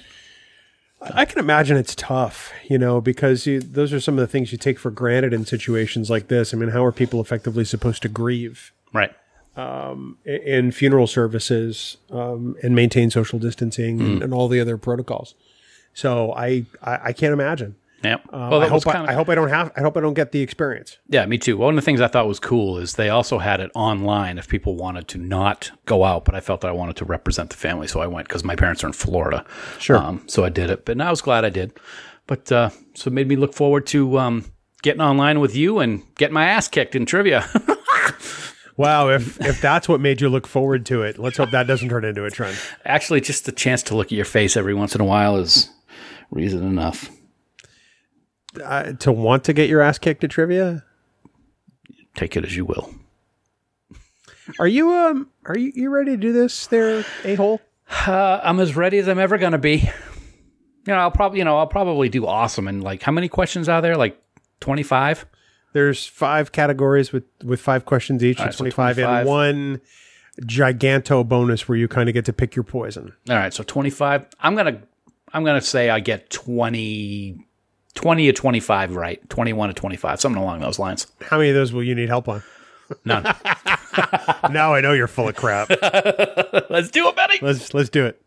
I can imagine it's tough, you know, because you, those are some of the things you take for granted in situations like this. I mean, how are people effectively supposed to grieve Right. I- in funeral services um, and maintain social distancing and, and all the other protocols? So I, I, I can't imagine. Yeah. Um, well, I hope I, kinda- I hope I don't have. I hope I don't get the experience. Yeah, me too. One of the things I thought was cool is they also had it online if people wanted to not go out, but I felt that I wanted to represent the family, so I went because my parents are in Florida. Sure. Um, so I did it, but I was glad I did. But uh, so it made me look forward to um, getting online with you and getting my ass kicked in trivia. Wow, if if that's what made you look forward to it, let's hope that doesn't turn into a trend. Actually, just the chance to look at your face every once in a while is reason enough. Uh, to want to get your ass kicked at trivia? Take it as you will. Are you um? Are you you ready to do this? There, a hole. Uh, I'm as ready as I'm ever gonna be. You know, I'll probably, you know, I'll probably do awesome. And like, how many questions are there? Like twenty five. There's five categories with with five questions each. All right, it's so 25, 25. and one giganto bonus where you kind of get to pick your poison. All right, so 25. I'm going to I'm going to say I get 20 20 to 25 right. 21 to 25, something along those lines. How many of those will you need help on? None. now I know you're full of crap. Let's do it, Betty. let's let's do it.